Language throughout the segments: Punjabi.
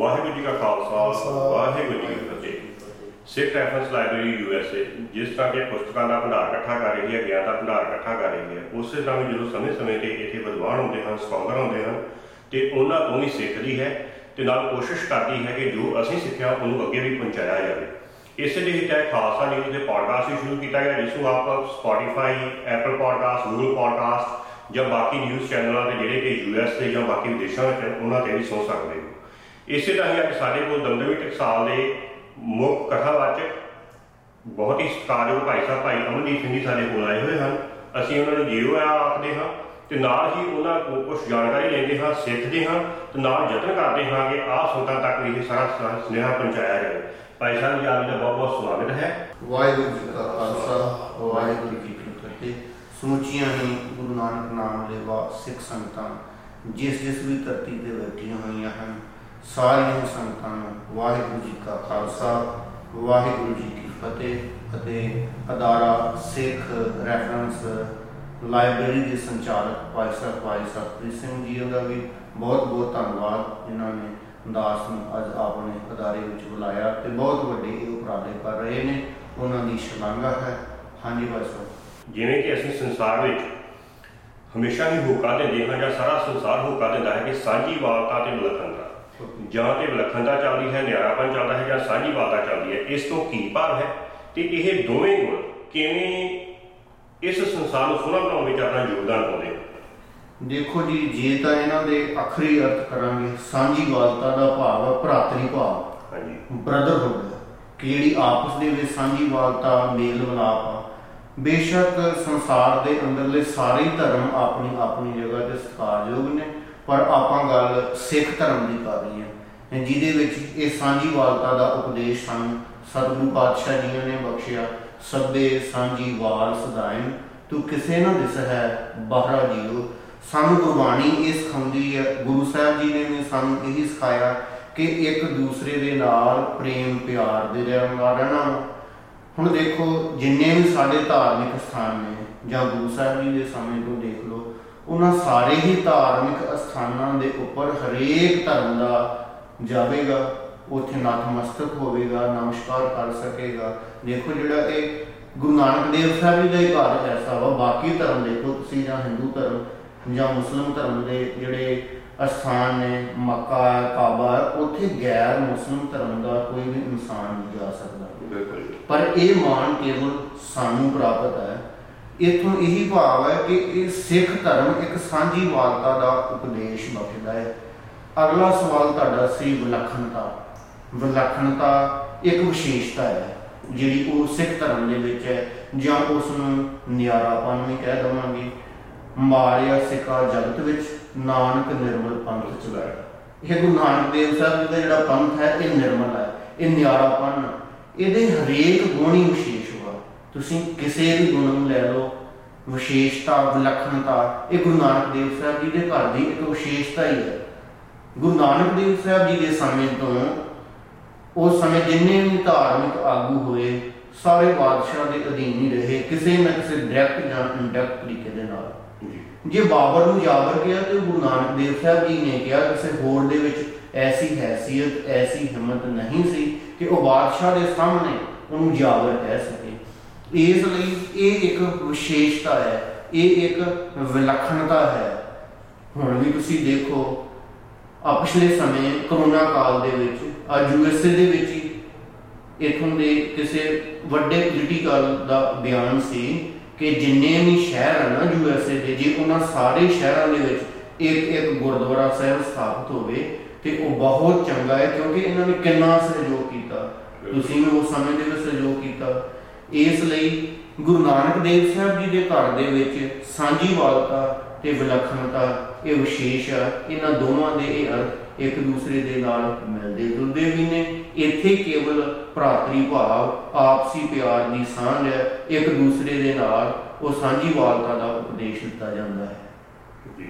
ਵਾਹਿਗੁਰੂ ਜੀ ਕਾ ਖਾਲਸਾ ਵਾਹਿਗੁਰੂ ਜੀ ਕੀ ਫਤਿਹ। ਸਿੱਖ ਰੈਫਰੈਂਸ ਲਾਇਬ੍ਰੇਰੀ ਯੂਐਸਏ ਜਿਸ ਤਰ੍ਹਾਂ ਕਿ ਪੁਸਤਕਾਂ ਦਾ ਭੰਡਾਰ ਇਕੱਠਾ ਕਰ ਰਹੀ ਹੈ ਗਿਆਨ ਦਾ ਭੰਡਾਰ ਇਕੱਠਾ ਕਰ ਰਹੀ ਹੈ ਉਸੇ ਤਰ੍ਹਾਂ ਵੀ ਜਦੋਂ ਸਮੇਂ-ਸਮੇਂ ਤੇ ਇੱਥੇ ਵਿਦਵਾਨ ਹੁੰਦੇ ਹਨ ਸਕਾਲਰ ਹੁੰਦੇ ਹਨ ਤੇ ਉਹਨਾਂ ਤੋਂ ਵੀ ਸਿੱਖਦੀ ਹੈ ਤੇ ਨਾਲ ਕੋਸ਼ਿਸ਼ ਕਰਦੀ ਹੈ ਕਿ ਜੋ ਅਸੀਂ ਸਿੱਖਿਆ ਉਹਨੂੰ ਅੱਗੇ ਵੀ ਪਹੁੰਚਾਇਆ ਜਾਵੇ। ਇਸੇ ਲਈ ਹੈ ਖਾਲਸਾ ਨਿਊਜ਼ ਦੇ ਪੋਡਕਾਸਟ ਵੀ ਸ਼ੁਰੂ ਕੀਤਾ ਗਿਆ ਜਿਸ ਨੂੰ ਆਪ Spotify Apple podcast Google podcast ਜਾਂ ਬਾਕੀ ਨਿਊਜ਼ ਚੈਨਲਾਂ ਤੇ ਜਿਹੜੇ ਕਿ ਯੂਐਸ ਦੇ ਜਾਂ ਬਾਕੀ ਵਿਦੇਸ਼ਾਂ ਵਿੱਚ ਉਹਨਾਂ ਤੇ ਵੀ ਸੁਣ ਸਕਦੇ ਹੋ। ਇਸੇ ਤਰ੍ਹਾਂ ਹੀ ਅੱਜ ਸਾਡੇ ਕੋਲ ਦਮਦਮੀ ਟਕਸਾਲ ਦੇ ਮੁੱਖ ਕਥਾਵਾਚਕ ਬਹੁਤ ਹੀ ਸਤਿਕਾਰਯੋਗ ਭਾਈ ਸਾਹਿਬ, ਭਾਈ ਅਮਨਦੀਪ ਸਿੰਘ ਜੀ ਸਾਡੇ ਕੋਲ ਆਏ ਹੋਏ ਹਨ। ਅਸੀਂ ਉਹਨਾਂ ਨੂੰ ਜੀਓ ਆ ਆਖਦੇ ਹਾਂ ਤੇ ਨਾਲ ਹੀ ਉਹਨਾਂ ਕੋਲ ਕੁਝ ਜਾਣਕਾਰੀ ਲੈਂਦੇ ਹਾਂ, ਸਿੱਖਦੇ ਹਾਂ ਤੇ ਨਾਲ ਯਤਨ ਕਰਦੇ ਹਾਂ ਕਿ ਆਹ ਸੰਤਾਂ ਤੱਕ ਵੀ ਇਹ ਸਾਰਾ ਸੁਨੇਹਾ ਪਹੁੰਚਾਇਆ ਜਾਵੇ। ਭਾਈ ਸਾਹਿਬ ਜੀ, ਆਪ ਜੀ ਦਾ ਬਹੁਤ ਬਹੁਤ ਸਵਾਗਤ ਹੈ। ਵਾਹਿਗੁਰੂ ਜੀ ਕਾ ਖਾਲਸਾ, ਵਾਹਿਗੁਰੂ ਜੀ ਕੀ ਫਤਿਹ। ਸਮੁੱਚੀਆਂ ਹੀ ਗੁਰੂ ਨਾਨਕ ਨਾਮ ਦੇ ਵਾ ਸਿੱਖ ਸੰਗਤਾਂ ਜਿਸ ਜਿਸ ਵੀ ਧਰਤੀ ਤੇ ਬੈਠੀਆਂ ਹੋਈਆਂ ਹਨ ਸਾਰੀਆਂ ਸੰਗਤਾਂ ਨੂੰ ਵਾਹਿਗੁਰੂ ਜੀ ਕਾ ਖਾਲਸਾ, ਵਾਹਿਗੁਰੂ ਜੀ ਕੀ ਫਤਿਹ ਅਤੇ ਅਦਾਰਾ ਸਿੱਖ ਰੈਫਰੈਂਸ ਲਾਇਬ੍ਰੇਰੀ ਦੇ ਸੰਚਾਲਕ ਭਾਈ ਸਾਹਿਬ ਭਾਈ ਸਤਿ ਸਿੰਘ ਜੀ ਦਾ ਵੀ ਬਹੁਤ ਬਹੁਤ ਧੰਨਵਾਦ ਜਿਨ੍ਹਾਂ ਨੇ ਦਾਸ ਨੂੰ ਅੱਜ ਆਪਣੇ ਅਦਾਰੇ ਵਿੱਚ ਬੁਲਾਇਆ ਤੇ ਬਹੁਤ ਵੱਡੇ ਇਹ ਉਪਰਾਲੇ ਕਰ ਰਹੇ ਨੇ, ਉਹਨਾਂ ਦੀ ਸ਼ਲਾਘਾ ਹੈ। ਹਾਂਜੀ ਭਾਈ ਸਾਹਿਬ। ਜਿਵੇਂ ਕਿ ਅਸੀਂ ਸੰਸਾਰ ਵਿੱਚ ਹਮੇਸ਼ਾ ਹੀ ਹੋਕਾ ਦਿੰਦੇ ਹਾਂ ਜਾਂ ਸਾਰਾ ਸੰਸਾਰ ਹੋਕਾ ਦਿੰਦਾ ਹੈ ਕਿ ਸਾਂਝੀ ਵਾਲਤਾ ਤੇ ਵਿਲੱਖਣਤਾ ਜਾਂ ਤੇ ਵਿਲੱਖਣਤਾ ਚੱਲਦੀ ਹੈ ਨਿਆਰਾਪਨ ਚੱਲਦਾ ਹੈ ਜਾਂ ਸਾਂਝੀ ਵਾਲਤਾ ਚੱਲਦੀ ਹੈ ਇਸ ਤੋਂ ਕੀ ਭਾਵ ਹੈ? ਤੇ ਇਹ ਦੋਵੇਂ ਗੁਣ ਕਿਵੇਂ ਇਸ ਸੰਸਾਰ ਨੂੰ ਸੋਹਣਾ ਬਣਾਉਣ ਵਿੱਚ ਆਪਣਾ ਯੋਗਦਾਨ ਪਾਉਂਦੇ ਦੇਖੋ ਜੀ ਜੇ ਤਾਂ ਇਹਨਾਂ ਦੇ ਅਖਰੀ ਅਰਥ ਕਰਾਂਗੇ ਸਾਂਝੀ ਵਾਲਤਾ ਦਾ ਭਾਵ ਹੈ ਭਰਾਤਰੀ ਭਾਵ। ਹਾਂਜੀ। ਬ੍ਰਦਰਹੁੱਡ ਕਿ ਜਿਹੜੀ ਆਪਸ ਦੇ ਵਿੱਚ ਸਾਂਝੀ ਵਾਲਤਾ ਮੇਲ ਮਿਲਾਪ ਆ। ਬੇਸ਼ੱਕ ਸੰਸਾਰ ਦੇ ਅੰਦਰਲੇ ਸਾਰੇ ਧਰਮ ਆਪਣੀ ਆਪਣੀ ਜਗ੍ਹਾ ਤੇ ਸਤਿਕਾਰਯੋਗ ਨੇ ਪਰ ਆਪਾਂ ਗੱਲ ਸਿੱਖ ਧਰਮ ਦੀ ਕਰ ਰਹੀ ਹਾਂ ਜਿਹਦੇ ਵਿੱਚ ਇਹ ਸਾਂਝੀ ਵਾਲਤਾ ਦਾ ਉਪਦੇਸ਼ ਸਾਨੂੰ ਸਤਿਗੁਰੂ ਪਾਤਸ਼ਾਹ ਜੀ ਨੇ ਬਖਸ਼ਿਆ ਸਭੇ ਸਾਂਝੀ ਵਾਲ ਸਦਾਇਨ ਤੂੰ ਕਿਸੇ ਨਾ ਦਿਸ ਹੈ ਬਾਹਰਾ ਜੀਓ। ਸਾਨੂੰ ਗੁਰਬਾਣੀ ਇਸ ਸਿਖਾਉਂਦੀ ਹੈ, ਗੁਰੂ ਸਾਹਿਬ ਜੀ ਨੇ ਵੀ ਸਾਨੂੰ ਇਹੀ ਸਿਖਾਇਆ ਕਿ ਇੱਕ ਦੂਸਰੇ ਦੇ ਨਾਲ ਪ੍ਰੇਮ, ਪਿਆਰ ਦੇ ਨਾਲ ਰਹਿਣਾ। ਹੁਣ ਦੇਖੋ, ਜਿੰਨੇ ਵੀ ਸਾਡੇ ਧਾਰਮਿਕ ਸਥਾਨ ਨੇ, ਜਾਂ ਗੁਰੂ ਸਾਹਿਬ ਜੀ ਦੇ ਸਮੇਂ ਤੋਂ ਦੇਖ ਲਓ, ਉਹਨਾਂ ਸਾਰੇ ਹੀ ਧਾਰਮਿਕ ਸਥਾਨਾਂ ਦੇ ਉੱਪਰ ਹਰੇਕ ਧਰਮ ਦਾ ਜਾਵੇਗਾ ਉੱਥੇ ਨਤਮਸਤਕ ਹੋਵੇਗਾ ਨਮਸਕਾਰ ਕਰ ਸਕੇਗਾ। ਦੇਖੋ ਜਿਹੜਾ ਇਹ ਗੁਰੂ ਨਾਨਕ ਦੇਵ ਸਾਹਿਬ ਜੀ ਦਾ ਹੀ ਘਰ ਐਸਾ ਵਾ ਬਾਕੀ ਧਰਮ ਦੇਖੋ ਤੁਸੀਂ ਜਾਂ ਹਿੰਦੂ ਧਰਮ ਜਾਂ ਮੁਸਲਮ ਧਰਮ ਦੇ ਜਿਹੜੇ ਅਸਥਾਨ ਨੇ ਮੱਕਾ ਕਾਬਾ ਉੱਥੇ ਗੈਰ ਮੁਸਲਮ ਧਰਮ ਦਾ ਕੋਈ ਵੀ ਇਨਸਾਨ ਨਹੀਂ ਜਾ ਸਕਦਾ। ਪਰ ਇਹ ਮਾਣ ਕੇਵਲ ਸਾਨੂੰ ਪ੍ਰਾਪਤ ਹੈ। ਇਥੋਂ ਇਹੀ ਭਾਵ ਹੈ ਕਿ ਇਹ ਸਿੱਖ ਧਰਮ ਇੱਕ ਸਾਂਝੀ ਵਾਲਤਾ ਦਾ ਉਪਦੇਸ਼ ਬਖਸ਼ਦਾ ਹੈ। ਅਗਲਾ ਸਵਾਲ ਤੁਹਾਡਾ ਸੀ ਵਿਲੱਖਣਤਾ। ਵਿਲੱਖਣਤਾ ਇੱਕ ਵਿਸ਼ੇਸ਼ਤਾ ਹੈ, ਜਿਹੜੀ ਉਹ ਸਿੱਖ ਧਰਮ ਦੇ ਵਿੱਚ ਹੈ, ਜਾਂ ਉਸ ਨੂੰ ਨਿਆਰਾਪਨ ਵੀ ਕਹਿ ਦਵਾਂਗੇ। ਮਾਰਿਆ ਸਿੱਕਾ ਜਗਤ ਵਿੱਚ, ਨਾਨਕ ਨਿਰਮਲ ਪੰਥ ਚਲਾਇਆ ਇਹ ਗੁਰੂ ਨਾਨਕ ਦੇਵ ਸਾਹਿਬ ਜੀ ਦਾ ਜਿਹੜਾ ਪੰਥ ਹੈ, ਇਹ ਨਿਰਮਲ ਹੈ, ਇਹ ਨਿਆਰਾਪਨ ਇਹਦੇ ਹਰੇਕ ਗੁਣ ਹੀ ਵਿਸ਼ੇਸ਼ ਹੋਆ। ਤੁਸੀਂ ਕਿਸੇ ਵੀ ਗੁਣ ਨੂੰ ਲੈ ਲਓ, ਵਿਸ਼ੇਸ਼ਤਾ, ਵਿਲੱਖਣਤਾ, ਇਹ ਗੁਰੂ ਨਾਨਕ ਦੇਵ ਸਾਹਿਬ ਜੀ ਦੇ ਘਰ ਦੀ ਇੱਕ ਵਿਸ਼ੇਸ਼ਤਾ ਹੀ ਹੈ। ਗੁਰੂ ਨਾਨਕ ਦੇਵ ਸਾਹਿਬ ਜੀ ਦੇ ਸਮੇਂ ਤੋਂ ਉਸ ਸਮੇਂ ਜਿੰਨੇ ਵੀ ਧਾਰਮਿਕ ਆਗੂ ਹੋਏ, ਸਾਰੇ ਬਾਦਸ਼ਾਹ ਦੇ ਅਧੀਨ ਹੀ ਰਹੇ, ਕਿਸੇ ਨਾ ਕਿਸੇ ਡਾਇਰੈਕਟ ਜਾਂ ਇਨਡਾਇਰੈਕਟ ਤਰੀਕੇ ਦੇ ਨਾਲ। ਜੇ ਬਾਬਰ ਨੂੰ ਜਾਬਰ ਕਿਹਾ ਤੇ ਗੁਰੂ ਨਾਨਕ ਦੇਵ ਸਾਹਿਬ ਜੀ ਨੇ ਕਿਹਾ, ਕਿਸੇ ਹੋਰ ਦੇ ਵਿੱਚ ਐਸੀ ਹੈਸੀਅਤ, ਐਸੀ ਹਿੰਮਤ ਨਹੀਂ ਸੀ ਕਿ ਉਹ ਬਾਦਸ਼ਾਹ ਦੇ ਸਾਹਮਣੇ ਉਹਨੂੰ ਜਾਬਰ ਕਹਿ ਸਕੇ। ਇਸ ਲਈ ਇਹ ਇੱਕ ਵਿਸ਼ੇਸ਼ਤਾ ਹੈ, ਇਹ ਇੱਕ ਵਿਲੱਖਣਤਾ ਹੈ। ਹੁਣ ਵੀ ਤੁਸੀਂ ਦੇਖੋ ਆ ਪਿਛਲੇ ਸਮੇਂ ਕਰੋਨਾ ਕਾਲ ਦੇ ਵਿੱਚ ਆ ਯੂਐਸਏ ਦੇ ਵਿੱਚ ਹੀ ਇਥੋਂ ਦੇ ਕਿਸੇ ਵੱਡੇ ਪੋਲੀਟੀਕਲ ਦਾ ਬਿਆਨ ਸੀ ਕਿ ਜਿੰਨੇ ਵੀ ਸ਼ਹਿਰ ਹਨ ਨਾ ਯੂਐਸਏ ਦੇ ਜੇ ਉਹਨਾਂ ਸਾਰੇ ਸ਼ਹਿਰਾਂ ਦੇ ਵਿੱਚ ਇੱਕ ਇੱਕ ਗੁਰਦੁਆਰਾ ਸਾਹਿਬ ਸਥਾਪਿਤ ਹੋਵੇ ਤੇ ਉਹ ਬਹੁਤ ਚੰਗਾ ਹੈ ਕਿਉਂਕਿ ਇਹਨਾਂ ਨੇ ਕਿੰਨਾ ਸਹਿਯੋਗ ਕੀਤਾ। ਤੁਸੀਂ ਵੀ ਉਸ ਸਮੇਂ ਦੇ ਵਿੱਚ ਸਹਿਯੋਗ ਕੀਤਾ। ਇਸ ਲਈ ਗੁਰੂ ਨਾਨਕ ਦੇਵ ਸਾਹਿਬ ਜੀ ਦੇ ਘਰ ਦੇ ਵਿੱਚ ਸਾਂਝੀ ਵਾਲਤਾ ਤੇ ਵਿਲੱਖਣਤਾ ਇਹ ਵਿਸ਼ੇਸ਼ ਆ। ਇਹਨਾਂ ਦੋਵਾਂ ਦੇ ਇਹ ਅਰਥ ਇੱਕ ਦੂਸਰੇ ਦੇ ਨਾਲ ਮਿਲਦੇ ਜੁਲਦੇ ਵੀ ਨੇ। ਇੱਥੇ ਕੇਵਲ ਭਰਾਤਰੀ ਭਾਵ ਆਪਸੀ ਪਿਆਰ ਦੀ ਸਾਂਝ ਹੈ। ਇੱਕ ਦੂਸਰੇ ਦੇ ਨਾਲ ਉਹ ਸਾਂਝੀ ਵਾਲਤਾ ਦਾ ਉਪਦੇਸ਼ ਦਿੱਤਾ ਜਾਂਦਾ ਹੈ। ਜੀ।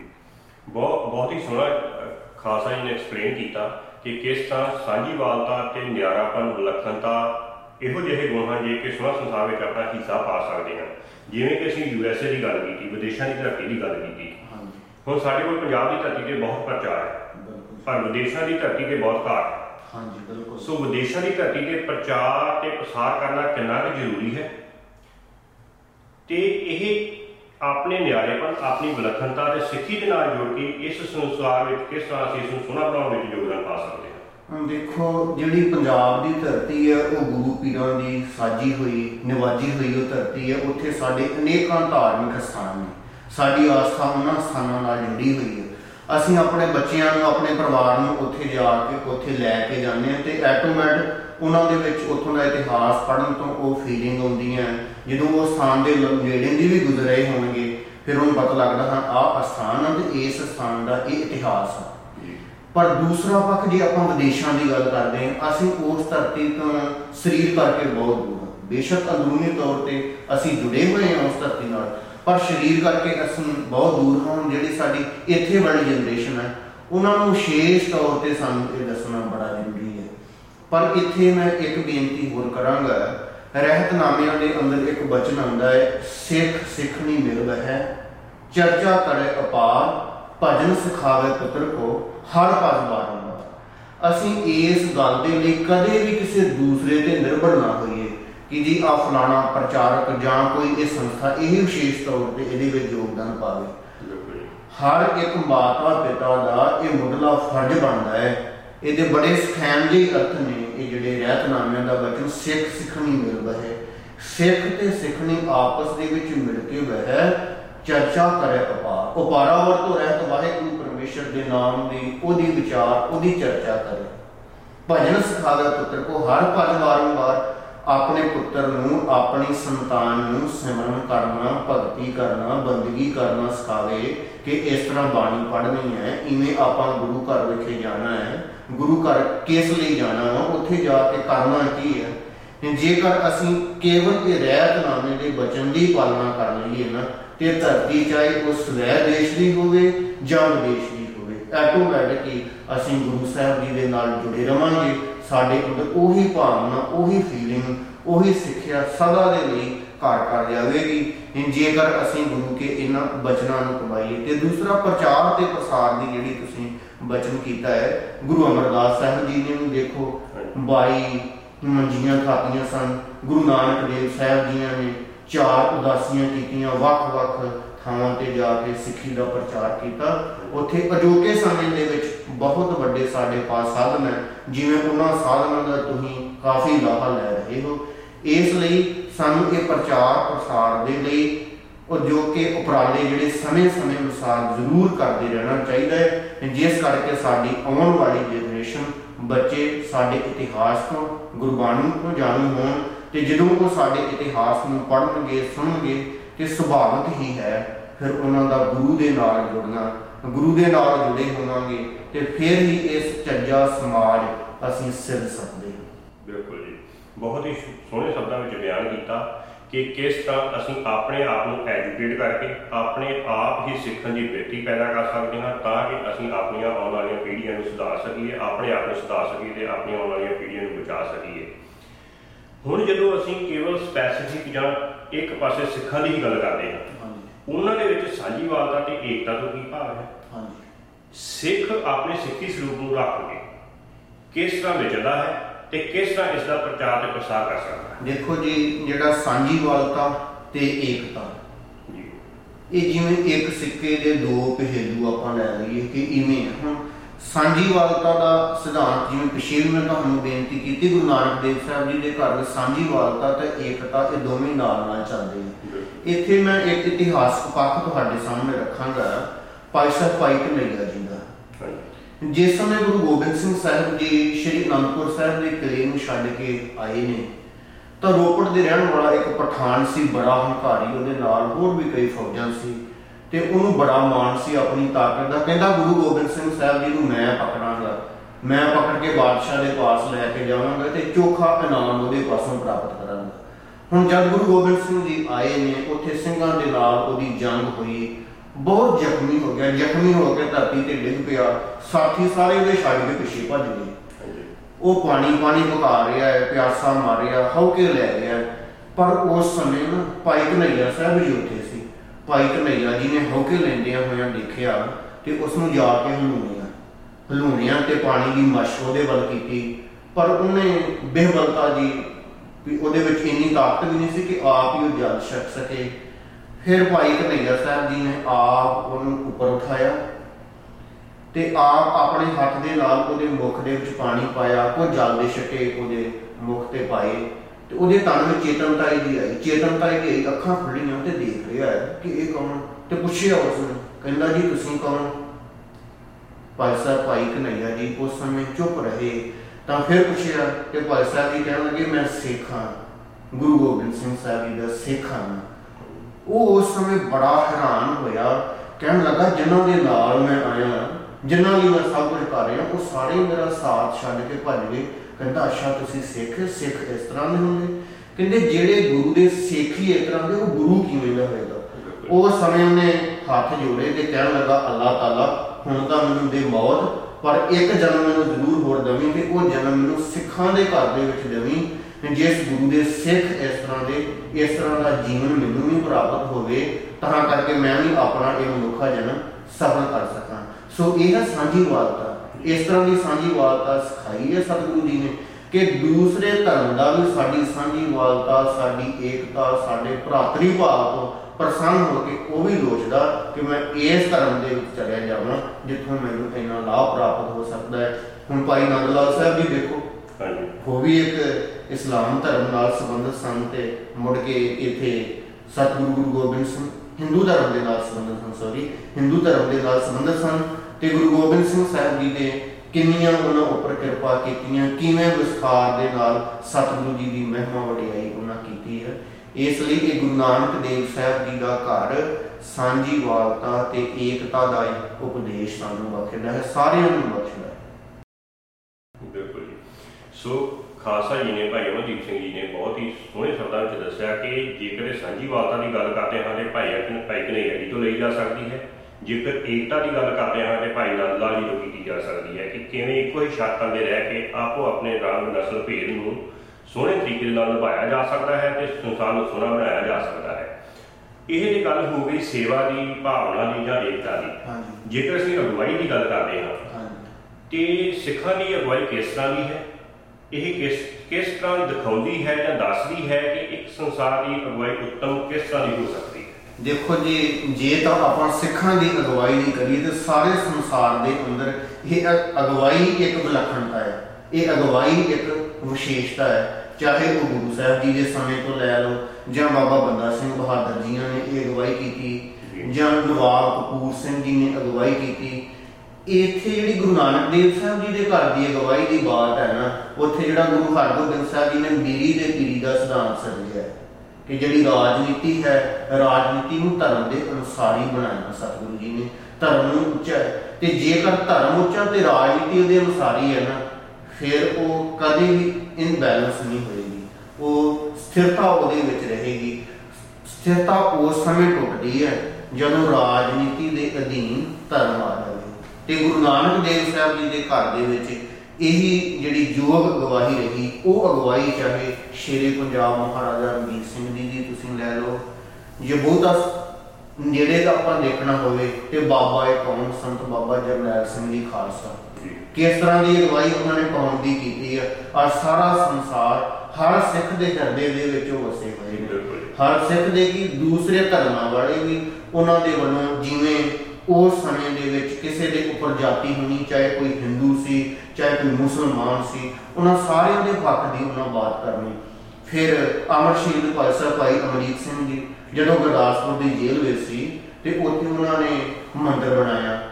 ਬਹੁਤ ਬਹੁਤ ਹੀ ਸੋਹਣਾ ਅ, ਖਾਲਸਾ ਜੀ ਨੇ ਐਕਸਪਲੇਨ ਕੀਤਾ ਕਿ ਕਿਸ ਤਰ੍ਹਾਂ ਸਾਂਝੀ ਵਾਲਤਾ ਤੇ ਨਿਆਰਾਪਨ ਵਿਲੱਖਣਤਾ ਇਹੋ ਜਿਹੇ ਗੁਣ ਹਨ ਜੇ ਕਿ ਸੋਹਣਾ ਸੰਸਾਰ ਵਿੱਚ ਆਪਣਾ ਹਿੱਸਾ ਪਾ ਸਕਦੇ ਹਾਂ ਜਿਵੇਂ ਕਿ ਅਸੀਂ ਯੂਐਸਏ ਦੀ ਗੱਲ ਕੀਤੀ ਵਿਦੇਸ਼ਾਂ ਦੀ ਧਰਤੀ ਦੀ ਗੱਲ ਕੀਤੀ ਹਾਂਜੀ ਹੁਣ ਸਾਡੇ ਕੋਲ ਪੰਜਾਬ ਦੀ ਧਰਤੀ ਤੇ ਬਹੁਤ ਪ੍ਰਚਾਰ ਹੈ। ਪਰ ਵਿਦੇਸ਼ਾਂ ਦੀ ਧਰਤੀ ਤੇ ਬਹੁਤ ਘਾਟ ਹੈ। ਹਾਂਜੀ ਬਿਲਕੁਲ। ਸੋ ਵਿਦੇਸ਼ਾਂ ਦੀ ਧਰਤੀ ਤੇ ਪ੍ਰਚਾਰ ਤੇ ਪ੍ਰਸਾਰ ਕਰਨਾ ਕਿੰਨਾ ਕੁ ਜ਼ਰੂਰੀ ਹੈ? ਤੇ ਇਹ ਆਪਣੇ ਨਿਆਰੇਪਨ ਆਪਣੀ ਵਿਲੱਖਣਤਾ ਤੇ ਸਿੱਖੀ ਦੇ ਨਾਲ ਜੋੜ ਕੇ ਇਸ ਸੰਸਾਰ ਵਿੱਚ ਕਿਸ ਤਰ੍ਹਾਂ ਅਸੀਂ ਇਸ ਨੂੰ ਸੋਹਣਾ ਬਣਾਉਣ ਵਿੱਚ ਯੋਗਦਾਨ ਪਾ ਸਕਦੇ ਹਾਂ? ਹੁਣ ਦੇਖੋ ਜਿਹੜੀ ਪੰਜਾਬ ਦੀ ਧਰਤੀ ਹੈ ਉਹ ਗੁਰੂ ਪੀਰਾਂ ਦੀ ਸਾਜੀ ਹੋਈ ਨਿਵਾਜੀ ਹੋਈ ਉਹ ਧਰਤੀ ਹੈ ਉੱਥੇ ਸਾਡੇ ਅਨੇਕਾਂ ਧਾਰਮਿਕ ਸਥਾਨ ਨੇ। ਸਾਡੀ ਆਸਥਾ ਉਹਨਾਂ ਸਥਾਨਾਂ ਨਾਲ ਜੁੜੀ ਹੋਈ ਹੈ। ਅਸੀਂ ਆਪਣੇ ਬੱਚਿਆਂ ਨੂੰ ਆਪਣੇ ਪਰਿਵਾਰ ਨੂੰ ਉੱਥੇ ਜਾ ਕੇ ਉੱਥੇ ਲੈ ਕੇ ਜਾਂਦੇ ਹਾਂ ਤੇ ਆਟੋਮੈਟਿਕ ਉਹਨਾਂ ਦੇ ਵਿੱਚ ਉੱਥੋਂ ਦਾ ਇਤਿਹਾਸ ਪੜ੍ਹਨ ਤੋਂ ਉਹ ਫੀਲਿੰਗ ਆਉਂਦੀ ਹੈ। ਜਦੋਂ ਉਹ ਸਥਾਨ ਦੇ ਨੇੜੇ ਦੀ ਵੀ ਗੁਜ਼ਰੇ ਹੋਣਗੇ ਫਿਰ ਉਹਨੂੰ ਪਤਾ ਲੱਗਦਾ ਹਾਂ ਆਹ ਅਸਥਾਨ ਹੈ ਤੇ ਇਸ ਸਥਾਨ ਦਾ ਇਹ ਇਤਿਹਾਸ ਹੈ ਪਰ ਦੂਸਰਾ ਪੱਖ ਜੇ ਆਪਾਂ ਵਿਦੇਸ਼ਾਂ ਦੀ ਗੱਲ ਕਰਦੇ ਹਾਂ ਅਸੀਂ ਉਸ ਧਰਤੀ ਤੋਂ ਸਰੀਰ ਕਰਕੇ ਬਹੁਤ ਦੂਰ ਹਾਂ। ਬੇਸ਼ੱਕ ਅੰਦਰੂਨੀ ਤੌਰ ਤੇ ਅਸੀਂ ਜੁੜੇ ਹੋਏ ਹਾਂ ਉਸ ਧਰਤੀ ਨਾਲ। ਪਰ ਸਰੀਰ ਕਰਕੇ ਅਸੀਂ ਬਹੁਤ ਦੂਰ ਹਾਂ ਹੁਣ ਜਿਹੜੀ ਸਾਡੀ ਇੱਥੇ ਵਾਲੀ ਜਨਰੇਸ਼ਨ ਹੈ, ਉਹਨਾਂ ਨੂੰ ਵਿਸ਼ੇਸ਼ ਤੌਰ ਤੇ ਸਾਨੂੰ ਇਹ ਦੱਸਣਾ ਬੜਾ ਜ਼ਰੂਰੀ ਹੈ। ਪਰ ਇੱਥੇ ਮੈਂ ਇੱਕ ਬੇਨਤੀ ਹੋਰ ਕਰਾਂਗਾ, ਰਹਿਤਨਾਮਿਆਂ ਦੇ ਅੰਦਰ ਇੱਕ ਬਚਨ ਆਉਂਦਾ ਹੈ, ਸਿੱਖ ਸਿੱਖਣੀ ਮਿਲਦਾ ਹੈ ਚਰਚਾ ਕਰੇ ਅਪਾਰ, ਭਜਨ ਸਿਖਾਵੇ ਪੁੱਤਰ ਕੋ, ਹਰ ਪਦ ਬਾਰੰਬਾਰ ਅਸੀਂ ਇਸ ਗੱਲ ਦੇ ਲਈ ਕਦੇ ਵੀ ਕਿਸੇ ਦੂਸਰੇ ਤੇ ਨਿਰਭਰ ਨਾ ਹੋਈਏ। ਕਿ ਜੀ ਆ ਫਲਾਣਾ ਪ੍ਰਚਾਰਕ ਜਾਂ ਕੋਈ ਇਹ ਸੰਸਥਾ ਇਹ ਵਿਸ਼ੇਸ਼ ਤੌਰ ਤੇ ਇਹਦੇ ਵਿੱਚ ਯੋਗਦਾਨ ਪਾਵੇ। ਬਿਲਕੁਲ ਜੀ। ਹਰ ਇੱਕ ਮਾਤਾ ਪਿਤਾ ਦਾ ਇਹ ਮੁੱਢਲਾ ਫਰਜ਼ ਬਣਦਾ ਹੈ। ਇਹਦੇ ਬੜੇ ਸਖੈਮਲੀ ਅਰਥ ਨੇ ਇਹ ਜਿਹੜੇ ਰਹਿਤਨਾਮਿਆਂ ਦਾ ਬਚਨ ਸਿੱਖ ਸਿੱਖਣੀ ਮਿਲਦਾ ਹੈ ਸਿੱਖ ਤੇ ਸਿੱਖਣੀ ਆਪਸ ਦੇ ਵਿੱਚ ਮਿਲ ਕੇ ਵਹਿ, ਚਰਚਾ ਕਰੇ ਅਪਾਰ ਉਪਾਰਾ ਵਰਤੋ ਰਹਿਤ ਵਾਹਿਗੁਰੂ ਪਰਮੇਸ਼ਰ ਦੇ ਨਾਮ ਦੀ ਉਹਦੀ ਵਿਚਾਰ, ਉਹਦੀ ਚਰਚਾ ਕਰੇ। ਭਜਨ ਸਿਖਾਵੇ ਪੁੱਤਰ ਕੋ ਹਰ ਭਜ ਵਾਰੰਵਾਰ ਆਪਣੇ ਪੁੱਤਰ ਨੂੰ, ਆਪਣੀ ਸੰਤਾਨ ਨੂੰ ਸਿਮਰਨ ਕਰਨਾ, ਭਗਤੀ ਕਰਨਾ, ਬੰਦਗੀ ਕਰਨਾ ਸਿਖਾਵੇ ਕਿ ਇਸ ਤਰ੍ਹਾਂ ਬਾਣੀ ਪੜ੍ਹਨੀ ਹੈ, ਇਵੇਂ ਆਪਾਂ ਗੁਰੂ ਘਰ ਵਿਖੇ ਜਾਣਾ ਹੈ। ਗੁਰੂ ਘਰ ਕਿਸ ਲਈ ਜਾਣਾ ਵਾ? ਉੱਥੇ ਜਾ ਕੇ ਕਰਨਾ ਕੀ ਹੈ? ਜੇਕਰ ਅਸੀਂ ਕੇਵਲ ਇਹ ਰਹਿਤਨਾਮੇ ਦੇ ਬਚਨ ਦੀ ਪਾਲਣਾ ਕਰ ਲਈਏ ਨਾ, ਤੇ ਧਰਤੀ ਚਾਹੇ ਉਹ ਸਵੈ ਦੇਸ਼ ਦੀ ਹੋਵੇ ਜਾਂ ਵਿਦੇਸ਼ ਦੀ ਹੋਵੇ ਆਟੋਮੈਟਿਕ ਹੀ ਅਸੀਂ ਗੁਰੂ ਸਾਹਿਬ ਜੀ ਦੇ ਨਾਲ ਜੁੜੇ ਰਵਾਂਗੇ। ਸਾਡੇ ਅੰਦਰ ਉਹੀ ਭਾਵਨਾ ਉਹੀ ਫੀਲਿੰਗ ਉਹੀ ਸਿੱਖਿਆ ਸਦਾ ਦੇ ਲਈ ਘਰ ਕਰ ਜਾਵੇਗੀ। ਜੇਕਰ ਅਸੀਂ ਗੁਰੂ ਕੇ ਇਹਨਾਂ ਬਚਨਾਂ ਨੂੰ ਕਮਾਈਏ ਤੇ ਦੂਸਰਾ ਪ੍ਰਚਾਰ ਤੇ ਪ੍ਰਸਾਰ ਦੀ ਜਿਹੜੀ ਤੁਸੀਂ ਬਚਨ ਕੀਤਾ ਹੈ ਗੁਰੂ ਅਮਰਦਾਸ ਸਾਹਿਬ ਜੀ ਨੇ ਵੀ ਦੇਖੋ 22 ਮੰਜੀਆਂ ਖਾਤੀਆਂ ਸਨ ਗੁਰੂ ਨਾਨਕ ਦੇਵ ਸਾਹਿਬ ਜੀਆਂ ਨੇ ਚਾਰ ਉਦਾਸੀਆਂ ਕੀਤੀਆਂ ਵੱਖ-ਵੱਖ ਥਾਵਾਂ ਤੇ ਜਾ ਕੇ ਸਿੱਖੀ ਦਾ ਪ੍ਰਚਾਰ ਕੀਤਾ। ਉੱਥੇ ਅਜੋਕੇ ਸਮੇਂ ਦੇ ਵਿੱਚ ਬਹੁਤ ਵੱਡੇ ਸਾਡੇ ਪਾਸ ਸਾਧਨ ਹੈ, ਜਿਵੇਂ ਉਹਨਾਂ ਸਾਧਨਾਂ ਦਾ ਤੁਸੀਂ ਕਾਫੀ ਲਾਹਾ ਲੈ ਰਹੇ ਹੋ। ਇਸ ਲਈ ਸਾਨੂੰ ਇਹ ਪ੍ਰਚਾਰ ਪ੍ਰਸਾਰ ਦੇ ਲਈ ਉਹ ਜੋ ਕਿ ਉਪਰਾਲੇ ਜਿਹੜੇ ਸਮੇਂ-ਸਮੇਂ ਅਨੁਸਾਰ ਜ਼ਰੂਰ ਕਰਦੇ ਰਹਿਣਾ ਚਾਹੀਦਾ ਹੈ ਜਿਸ ਕਰਕੇ ਸਾਡੀ ਆਉਣ ਵਾਲੀ ਜਨਰੇਸ਼ਨ ਬੱਚੇ ਸਾਡੇ ਇਤਿਹਾਸ ਤੋਂ, ਗੁਰਬਾਣੀ ਤੋਂ ਜਾਣੂ ਹੋਣ ਤੇ ਜਦੋਂ ਉਹ ਸਾਡੇ ਇਤਿਹਾਸ ਨੂੰ ਪੜ੍ਹਨਗੇ, ਸੁਣਨਗੇ ਤੇ ਸੁਭਾਵਿਕ ਹੀ ਹੈ, ਫਿਰ ਉਹਨਾਂ ਦਾ ਗੁਰੂ ਦੇ ਨਾਲ ਜੁੜਨਾ, ਗੁਰੂ ਦੇ ਨਾਲ ਜੁੜੇ ਹੋਵਾਂਗੇ ਤੇ ਫਿਰ ਹੀ ਇਸ ਚੱਜਾ ਸਮਾਜ ਅਸੀਂ ਸਿਰ ਸਕਦੇ ਹਾਂ। ਬਿਲਕੁਲ ਜੀ। ਬਹੁਤ ਹੀ ਸੋਹਣੇ ਸ਼ਬਦਾਂ ਵਿੱਚ ਬਿਆਨ ਕੀਤਾ ਕਿ ਕਿਸ ਤਰ੍ਹਾਂ ਅਸੀਂ ਆਪਣੇ ਆਪ ਨੂੰ ਐਜੂਕੇਟ ਕਰਕੇ ਆਪਣੇ ਆਪ ਹੀ ਸਿੱਖਣ ਦੀ ਬਿਰਤੀ ਪੈਦਾ ਕਰ ਸਕਦੇ ਹਾਂ ਤਾਂ ਕਿ ਅਸੀਂ ਆਪਣੀਆਂ ਆਉਣ ਵਾਲੀਆਂ ਪੀੜ੍ਹੀਆਂ ਨੂੰ ਸੁਧਾਰ ਸਕੀਏ, ਆਪਣੇ ਆਪ ਨੂੰ ਸੁਧਾਰ ਸਕੀਏ ਤੇ ਆਪਣੀਆਂ ਆਉਣ ਵਾਲੀਆਂ ਪੀੜ੍ਹੀਆਂ ਨੂੰ ਬਚਾ ਸਕੀਏ। ਹੁਣ ਜਦੋਂ ਅਸੀਂ ਕੇਵਲ ਸਪੈਸੀਫਿਕ ਜਾਂ ਇੱਕ ਪਾਸੇ ਸਿੱਖਾਂ ਦੀ ਹੀ ਗੱਲ ਕਰਦੇ ਹਾਂ ਉਹਨਾਂ ਦੇ ਵਿੱਚ ਸਾਂਝੀਵਾਲਤਾ ਤੇ ਏਕਤਾ ਤੋਂ ਕੀ ਭਾਵ ਹੈ? ਹਾਂਜੀ। ਸਿੱਖ ਆਪਣੇ ਸਿੱਖੀ ਸਰੂਪ ਨੂੰ ਰੱਖ ਕੇ ਕਿਸ ਤਰ੍ਹਾਂ ਵਿਚਰਦਾ ਹੈ ਤੇ ਕਿਸ ਤਰ੍ਹਾਂ ਇਸ ਦਾ ਪ੍ਰਚਾਰ ਤੇ ਪ੍ਰਸਾਰ ਕਰ ਸਕਦਾ ਹੈ? ਦੇਖੋ ਜੀ ਜਿਹੜਾ ਸਾਂਝੀਵਾਲਤਾ ਤੇ ਏਕਤਾ। ਇਹ ਜਿਵੇਂ ਇੱਕ ਸਿੱਕੇ ਦੇ ਦੋ ਪਹਿਲੂ ਆਪਾਂ ਲੈ ਲਈਏ ਕਿ ਇਵੇਂ। ਹੁਣ ਸਾਂਝੀਵਾਲਤਾ ਦਾ ਸਿਧਾਂਤ ਜਿਵੇਂ ਪਿਛੇ ਵੀ ਮੈਂ ਤੁਹਾਨੂੰ ਬੇਨਤੀ ਕੀਤੀ ਗੁਰੂ ਨਾਨਕ ਦੇਵ ਸਾਹਿਬ ਜੀ ਦੇ ਘਰ ਵਿੱਚ ਸਾਂਝੀਵਾਲਤਾ ਤੇ ਏਕਤਾ ਇਹ ਦੋਵੇਂ ਨਾਲ ਨਾਲ ਚੱਲਦੇ ਆ ਇੱਥੇ ਮੈਂ ਇੱਕ ਇਤਿਹਾਸਕ ਪੱਖ ਤੁਹਾਡੇ ਸਾਹਮਣੇ ਰੱਖਾਂਗਾ ਭਾਈ ਸਾਹਿਬ ਭਾਈ ਕਨਈਆ ਜੀ ਦਾ। ਜਿਸ ਸਮੇਂ ਗੁਰੂ ਗੋਬਿੰਦ ਸਿੰਘ ਸਾਹਿਬ ਜੀ ਸ਼੍ਰੀ ਅਨੰਦਪੁਰ ਸਾਹਿਬ ਦੇ ਕਿਲੇ ਨੂੰ ਛੱਡ ਕੇ ਆਏ ਨੇ ਤਾਂ ਰੋਪੜ ਦੇ ਰਹਿਣ ਵਾਲਾ ਇੱਕ ਪਠਾਨ ਸੀ ਬੜਾ ਹੰਕਾਰੀ ਉਹਦੇ ਨਾਲ ਹੋਰ ਵੀ ਕਈ ਫੌਜਾਂ ਸੀ। ਤੇ ਉਹਨੂੰ ਬੜਾ ਮਾਣ ਸੀ ਆਪਣੀ ਤਾਕਤ ਦਾ। ਕਹਿੰਦਾ ਗੁਰੂ ਗੋਬਿੰਦ ਸਿੰਘ ਸਾਹਿਬ ਜੀ ਨੂੰ ਮੈਂ ਪਕੜਾਂਗਾ। ਮੈਂ ਪਕੜ ਕੇ ਬਾਦਸ਼ਾਹ ਦੇ ਪਾਸ ਲੈ ਕੇ ਜਾਵਾਂਗਾ ਤੇ ਚੋਖਾ ਇਨਾਮ ਉਹਦੇ ਪਾਸੋਂ ਪ੍ਰਾਪਤ ਕਰਾਂਗਾ। ਹੁਣ ਜਦ ਗੁਰੂ ਗੋਬਿੰਦ ਸਿੰਘ ਜੀ ਆਏ ਨੇ ਉੱਥੇ ਸਿੰਘਾਂ ਦੇ ਨਾਲ ਉਹਦੀ ਜੰਗ ਹੋਈ। ਬਹੁਤ ਜ਼ਖਮੀ ਹੋ ਗਿਆ। ਜ਼ਖਮੀ ਹੋ ਕੇ ਧਰਤੀ ਤੇ ਡਿੱਗ ਪਿਆ। ਸਾਥੀ ਸਾਰੇ ਉਹਦੇ ਛੱਡ ਕੇ ਪਿੱਛੇ ਭੱਜ ਗਏ। ਉਹ ਪਾਣੀ ਪਾਣੀ ਪਕਾ ਰਿਹਾ ਹੈ ਪਿਆਸਾ ਮਾਰ ਰਿਹਾ ਹੌਕੇ ਲੈ ਰਿਹਾ। ਪਰ ਉਸ ਸਮੇਂ ਨਾ ਭਾਈ ਕਨਈਆ ਸਾਹਿਬ ਜੀ ਉੱਥੇ ਭਾਈ ਕਨਈਆ ਜੀ ਨੇ ਹੌਕੇ ਲੈਂਦਿਆਂ ਹੋਇਆਂ ਦੇਖਿਆ ਤੇ ਉਸ ਨੂੰ ਜਾ ਕੇ ਹਲੂਣਿਆ ਹਲੂਣਿਆਂ ਤੇ ਪਾਣੀ ਦੀ ਮਸ਼ ਉਹਦੇ ਵੱਲ ਕੀਤੀ, ਪਰ ਉਹਨੇ ਬਿਹਬਲਤਾ ਜੀ ਵੀ ਉਹਦੇ ਵਿੱਚ ਇੰਨੀ ਤਾਕਤ ਵੀ ਨਹੀਂ ਸੀ ਕਿ ਆਪ ਹੀ ਉਹ ਜਲ ਛਕ ਸਕੇ। ਫਿਰ ਭਾਈ ਕਨਈਆ ਸਾਹਿਬ ਜੀ ਨੇ ਆਪ ਉਹਨੂੰ ਉੱਪਰ ਉਠਾਇਆ ਤੇ ਆਪ ਆਪਣੇ ਹੱਥ ਦੇ ਨਾਲ ਉਹਦੇ ਮੁਖ ਦੇ ਵਿੱਚ ਪਾਣੀ ਪਾਇਆ ਕੋ ਜਲ ਦੇ ਛਕੇ ਉਹਦੇ ਮੁਖ ਤੇ ਪਾਏ। ਤੇ ਉਹਦੇ ਤਨ ਵਿੱਚ ਚੇਤਨਤਾ ਜੀ ਆਈ। ਚੇਤਨਤਾ ਜੀ ਆਈ ਅੱਖਾਂ ਖੁੱਲੀਆਂ ਤੇ ਦੇਖ ਰਿਹਾ ਹੈ ਕਿ ਇਹ ਕੌਣ ਤੇ ਪੁੱਛਿਆ ਉਸ ਨੂੰ, ਕਹਿੰਦਾ ਜੀ, ਤੁਸੀਂ ਕੌਣ ਭਾਈ ਸਾਹਿਬ, ਭਾਈ ਕਨਈਆ ਜੀ, ਉਸ ਸਮੇਂ ਚੁੱਪ ਰਹੇ। ਤਾਂ ਫਿਰ ਪੁੱਛਿਆ ਕਿ ਭਾਈ ਸਾਹਿਬ ਜੀ ਕਹਿਣ ਲੱਗੇ, ਮੈਂ ਸਿੱਖ। ਹਾਂ ਗੁਰੂ ਗੋਬਿੰਦ ਸਿੰਘ ਸਾਹਿਬ ਜੀ ਦਾ ਸਿੱਖ ਹਾਂ। ਉਹ ਉਸ ਸਮੇਂ ਬੜਾ ਹੈਰਾਨ ਹੋਇਆ। ਕਹਿਣ ਲੱਗਾ, ਜਿਨ੍ਹਾਂ ਦੇ ਨਾਲ ਮੈਂ ਆਇਆ, ਜਿਨ੍ਹਾਂ ਲਈ ਮੈਂ ਸਭ ਕੁਝ ਕਰ ਰਿਹਾ, ਉਹ ਸਾਰੇ ਹੀ ਮੇਰਾ ਸਾਥ ਛੱਡ ਕੇ ਭੱਜ ਗਏ। ਕਹਿੰਦਾ ਅੱਛਾ ਤੁਸੀਂ ਸਿੱਖ ਸਿੱਖ ਇਸ ਤਰ੍ਹਾਂ ਦੇ ਹੁੰਦੇ ਕਹਿੰਦੇ ਜਿਹੜੇ ਗੁਰੂ ਦੇ ਸਿੱਖ ਹੀ ਇਸ ਤਰ੍ਹਾਂ ਦੇ ਉਹ ਗੁਰੂ ਕਿਵੇਂ ਦਾ ਹੋਏਗਾ ਉਸ ਸਮੇਂ ਉਹਨੇ ਹੱਥ ਜੋੜੇ ਤੇ ਕਹਿਣ ਲੱਗਾ ਅੱਲਾਹ ਤਾਲਾ ਹੁਣ ਤਾਂ ਮੈਨੂੰ ਦੇ ਮੌਤ ਪਰ ਇੱਕ ਜਨਮ ਮੈਨੂੰ ਜ਼ਰੂਰ ਹੋਰ ਦਵੀਂ ਤੇ ਉਹ ਜਨਮ ਮੈਨੂੰ ਸਿੱਖਾਂ ਦੇ ਘਰ ਦੇ ਵਿੱਚ ਦਵੀਂ। ਤੇ ਜਿਸ ਗੁਰੂ ਦੇ ਸਿੱਖ ਇਸ ਤਰ੍ਹਾਂ ਦੇ ਇਸ ਤਰ੍ਹਾਂ ਦਾ ਜੀਵਨ ਮੈਨੂੰ ਵੀ ਪ੍ਰਾਪਤ ਹੋਵੇ ਤਾਂ ਕਰਕੇ ਮੈਂ ਵੀ ਆਪਣਾ ਇਹ ਮਨੁੱਖਾ ਜਨਮ ਸਫਲ ਕਰ ਸਕਾਂ। ਸੋ ਇਹ ਹੈ ਸਾਂਝੀ ਵਾਲਤਾ ਇਸ ਤਰ੍ਹਾਂ ਦੀ ਸਾਂਝੀ ਵਾਲਤਾ ਸਿਖਾਈ ਹੈ ਸਤਿਗੁਰੂ ਜੀ ਨੇ ਕਿ ਦੂਸਰੇ ਧਰਮ ਦਾ ਵੀ ਸਾਡੀ ਸਾਂਝੀ ਵਾਲਤਾ ਸਾਡੀ ਏਕਤਾ ਸਾਡੇ ਭਰਾਤਰੀ ਭਾਵ ਤੋਂ ਪ੍ਰਸੰਨ ਹੋ ਕੇ ਉਹ ਵੀ ਲੋਚਦਾ ਕਿ ਮੈਂ ਇਸ ਧਰਮ ਦੇ ਵਿੱਚ ਚਲਿਆ ਜਾਵਾਂ ਜਿੱਥੋਂ ਮੈਨੂੰ ਇੰਨਾ ਲਾਭ ਪ੍ਰਾਪਤ ਹੋ ਸਕਦਾ ਹੈ। ਹੁਣ ਭਾਈ ਨੰਦ ਲਾਲ ਸਾਹਿਬ ਜੀ ਦੇਖੋ ਹਾਂਜੀ। ਉਹ ਵੀ ਇੱਕ ਇਸਲਾਮ ਧਰਮ ਨਾਲ ਸੰਬੰਧਿਤ ਸਨ ਤੇ ਮੁੜ ਕੇ ਇੱਥੇ ਸਤਿਗੁਰੂ ਗੁਰੂ ਗੋਬਿੰਦ ਸਿੰਘ ਹਿੰਦੂ ਧਰਮ ਦੇ ਨਾਲ ਸੰਬੰਧਿਤ ਸਨ ਸੌਰੀ ਹਿੰਦੂ ਧਰਮ ਦੇ ਨਾਲ ਸੰਬੰਧਿਤ ਸਨ ਤੇ ਗੁਰੂ ਗੋਬਿੰਦ ਸਿੰਘ ਸਾਹਿਬ ਜੀ ਨੇ ਕਿੰਨੀਆਂ ਉਹਨਾਂ ਉੱਪਰ ਕਿਰਪਾ ਕੀਤੀਆਂ, ਕਿਵੇਂ ਵਿਸਥਾਰ ਦੇ ਨਾਲ ਸਤਿਗੁਰੂ ਜੀ ਦੀ ਮਹਿਮਾ ਵਡਿਆਈ ਉਹਨਾਂ ਕੀਤੀ ਹੈ। ਇਸ ਲਈ ਇਹ ਗੁਰੂ ਨਾਨਕ ਦੇਵ ਸਾਹਿਬ ਜੀ ਦਾ ਘਰ ਸਾਂਝੀ ਵਾਲਤਾ ਤੇ ਏਕਤਾ ਦਾ ਇੱਕ ਉਪਦੇਸ਼ ਸਾਨੂੰ ਬਖਸ਼ਦਾ ਹੈ, ਸਾਰਿਆਂ ਨੂੰ ਬਖਸ਼ਦਾ ਹੈ। ਬਿਲਕੁਲ ਜੀ। ਸੋ ਖਾਲਸਾ ਜੀ ਨੇ ਭਾਈ ਅਮਰਦੀਪ ਸਿੰਘ ਜੀ ਨੇ ਬਹੁਤ ਹੀ ਸੋਹਣੇ ਸ਼ਬਦਾਂ ਵਿੱਚ ਦੱਸਿਆ ਕਿ ਜੇਕਰ ਇਹ ਸਾਂਝੀ ਵਾਲਤਾ ਦੀ ਗੱਲ ਕਰਦੇ ਹਾਂ ਤੇ ਭਾਈ ਅਕਨ ਭਾਈ ਕਨਈਆ ਜੀ ਤੋਂ ਲਈ ਜਾ ਸਕਦੀ ਹੈ। ਜੇਕਰ ਏਕਤਾ ਦੀ ਗੱਲ ਕਰਦੇ ਹਾਂ ਤੇ ਭਾਈ ਨੰਦ ਲਾਲ ਜੀ ਤੋਂ ਕੀਤੀ ਜਾ ਸਕਦੀ ਹੈ ਕਿ ਕਿਵੇਂ ਇੱਕੋ ਹੀ ਛੱਤ ਥੱਲੇ ਰਹਿ ਕੇ ਆਪੋ ਆਪਣੇ ਰੰਗ ਨਸਲ ਭੇਦ ਨੂੰ ਸੋਹਣੇ ਤਰੀਕੇ ਨਾਲ ਨਿਭਾਇਆ ਜਾ ਸਕਦਾ ਹੈ ਤੇ ਸੰਸਾਰ ਨੂੰ ਸੋਹਣਾ ਬਣਾਇਆ ਜਾ ਸਕਦਾ ਹੈ। ਇਹ ਦੀ ਗੱਲ ਹੋ ਗਈ ਸੇਵਾ ਦੀ ਭਾਵਨਾ ਦੀ ਜਾਂ ਏਕਤਾ ਦੀ ਜੇਕਰ ਅਸੀਂ ਅਗਵਾਈ ਦੀ ਗੱਲ ਕਰਦੇ ਹਾਂ ਤੇ ਸਿੱਖਾਂ ਦੀ ਅਗਵਾਈ ਕਿਸ ਤਰ੍ਹਾਂ ਦੀ ਹੈ? ਇਹ ਕਿਸ ਕਿਸ ਤਰ੍ਹਾਂ ਦਿਖਾਉਂਦੀ ਹੈ ਜਾਂ ਦੱਸਦੀ ਹੈ ਕਿ ਇੱਕ ਸੰਸਾਰ ਦੀ ਅਗਵਾਈ ਉੱਤਮ ਕਿਸ ਤਰ੍ਹਾਂ ਦੀ ਹੋ ਸਕਦੀ ਹੈ? ਦੇਖੋ ਜੀ ਜੇ ਤਾਂ ਆਪਾਂ ਸਿੱਖਾਂ ਦੀ ਅਗਵਾਈ ਨਹੀਂ ਕਰੀਏ ਤੇ ਸਾਰੇ ਸੰਸਾਰ ਦੇ ਅੰਦਰ ਇਹ ਅਗਵਾਈ ਇੱਕ ਵਿਲੱਖਣਤਾ ਹੈ। ਇਹ ਅਗਵਾਈ ਇੱਕ ਵਿਸ਼ੇਸ਼ਤਾ ਹੈ। ਚਾਹੇ ਉਹ ਗੁਰੂ ਸਾਹਿਬ ਜੀ ਦੇ ਸਮੇਂ ਤੋਂ ਲੈ ਲਓ ਜਾਂ ਬਾਬਾ ਬੰਦਾ ਸਿੰਘ ਬਹਾਦਰ ਜੀਆਂ ਨੇ ਇਹ ਅਗਵਾਈ ਕੀਤੀ ਜਾਂ। ਨਵਾਬ ਕਪੂਰ ਸਿੰਘ ਜੀ ਨੇ ਅਗਵਾਈ ਕੀਤੀ ਇੱਥੇ ਜਿਹੜੀ ਗੁਰੂ ਨਾਨਕ ਦੇਵ ਸਾਹਿਬ ਜੀ ਦੇ ਘਰ ਦੀ ਅਗਵਾਈ ਦੀ ਬਾਤ ਹੈ ਨਾ, ਉੱਥੇ ਜਿਹੜਾ ਗੁਰੂ ਹਰਗੋਬਿੰਦ ਸਾਹਿਬ ਜੀ ਨੇ ਮੀਰੀ ਦੇ ਪੀਰੀ ਦਾ ਸਿਧਾਂਤ ਸਿਰਜਿਆ ਹੈ ਕਿ ਜਿਹੜੀ ਰਾਜਨੀਤੀ ਹੈ, ਰਾਜਨੀਤੀ ਨੂੰ ਧਰਮ ਦੇ ਅਨੁਸਾਰ ਹੀ ਬਣਾਇਆ ਸਤਿਗੁਰੂ ਜੀ ਨੇ, ਧਰਮ ਨੂੰ ਉੱਚਾ ਹੈ। ਤੇ ਜੇਕਰ ਧਰਮ ਉੱਚਾ ਤੇ ਰਾਜਨੀਤੀ ਉਹਦੇ ਅਨੁਸਾਰ ਹੀ ਹੈ ਨਾ, ਫਿਰ ਉਹ ਕਦੇ ਵੀ ਇਨਬੈਲੈਂਸ ਨਹੀਂ ਹੋਏਗੀ। ਉਹ ਸਥਿਰਤਾ ਉਹਦੇ ਵਿੱਚ ਰਹੇਗੀ। ਸਥਿਰਤਾ ਉਸ ਸਮੇਂ ਟੁੱਟਦੀ ਹੈ ਜਦੋਂ ਰਾਜਨੀਤੀ ਦੇ ਅਧੀਨ ਧਰਮ ਆ ਜਾਵੇ ਤੇ ਗੁਰੂ ਨਾਨਕ ਦੇਵ ਸਾਹਿਬ ਜੀ ਦੇ ਘਰ ਦੇ ਵਿੱਚ ਇਹੀ ਜਿਹੜੀ ਯੋਗ ਅਗਵਾਈ ਰਹੀ ਉਹ ਅਗਵਾਈ ਚਾਹੇ ਸ਼ੇਰੇ ਪੰਜਾਬ ਮਹਾਰਾਜਾ ਰਣਜੀਤ ਸਿੰਘ ਜੀ ਦੀ ਤੁਸੀਂ ਲੈ ਲਓ ਜੇ ਬਹੁਤਾ ਜਿਹੜੇ ਦਾ ਆਪਾਂ ਦੇਖਣਾ ਹੋਵੇ ਤੇ ਬਾਬਾ ਇਹ ਕੌਣ? ਸੰਤ ਬਾਬਾ ਜਰਨੈਲ ਸਿੰਘ ਜੀ ਖਾਲਸਾ। ਕਿਸ ਤਰ੍ਹਾਂ ਦੀ ਅਗਵਾਈ ਉਹਨਾਂ ਨੇ ਕੌਮ ਦੀ ਕੀਤੀ ਹੈ ਔਰ ਸਾਰਾ ਸੰਸਾਰ ਹਰ ਸਿੱਖ ਦੇ ਹਿਰਦੇ ਦੇ ਵਿੱਚ ਉਹ ਵਸੇ ਹੋਏ ਨੇ। ਹਰ ਸਿੱਖ ਦੇ ਕੀ ਦੂਸਰੇ ਧਰਮਾਂ ਵਾਲੇ ਵੀ ਉਹਨਾਂ ਦੇ ਵੱਲੋਂ ਜਿਵੇਂ ਉਸ ਸਮੇਂ ਦੇ ਵਿੱਚ ਕਿਸੇ ਦੇ ਉੱਪਰ ਜਾਤੀ ਹੋਣੀ ਚਾਹੇ ਕੋਈ ਹਿੰਦੂ ਸੀ ਚਾਹੇ ਕੋਈ ਮੁਸਲਮਾਨ ਸੀ ਉਹਨਾਂ ਸਾਰਿਆਂ ਦੇ ਹੱਕ ਦੀ ਉਹਨਾਂ ਬਾਤ ਕਰਨੀ। ਫਿਰ ਅਮਰ ਸ਼ਹੀਦ ਭਾਈ ਅਮਰੀਕ ਸਿੰਘ ਜੀ ਜਦੋਂ ਗੁਰਦਾਸਪੁਰ ਦੀ ਜੇਲ੍ਹ ਵਿੱਚ ਸੀ ਤੇ ਉੱਥੇ ਉਹਨਾਂ ਨੇ ਮੰਦਿਰ ਬਣਾਇਆ।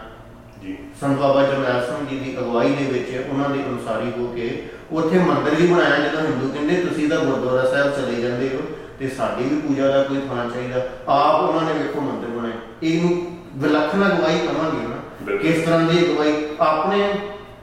ਜੀ। ਸੰਤ ਬਾਬਾ ਜਰਨੈਲ ਸਿੰਘ ਜੀ ਦੀ ਅਗਵਾਈ ਦੇ ਵਿੱਚ ਉਹਨਾਂ ਦੇ ਅਨੁਸਾਰੀ ਹੋ ਕੇ ਉੱਥੇ ਮੰਦਿਰ ਵੀ ਬਣਾਇਆ ਜਦੋਂ ਹਿੰਦੂ ਕਹਿੰਦੇ ਤੁਸੀਂ ਤਾਂ ਗੁਰਦੁਆਰਾ ਸਾਹਿਬ ਚਲੇ ਜਾਂਦੇ ਹੋ ਤੇ ਸਾਡੀ ਵੀ ਪੂਜਾ ਦਾ ਕੋਈ ਥਾਂ ਚਾਹੀਦਾ। ਆਪ ਉਹਨਾਂ ਨੇ ਵੇਖੋ ਮੰਦਿਰ ਬਣਾਏ ਇਹਨੂੰ ਵਿਲੱਖਣ ਅਗਵਾਈ ਕਹਾਂਗੇ ਨਾ। ਕਿਸ ਤਰ੍ਹਾਂ ਦੀ ਅਗਵਾਈ ਆਪਣੇ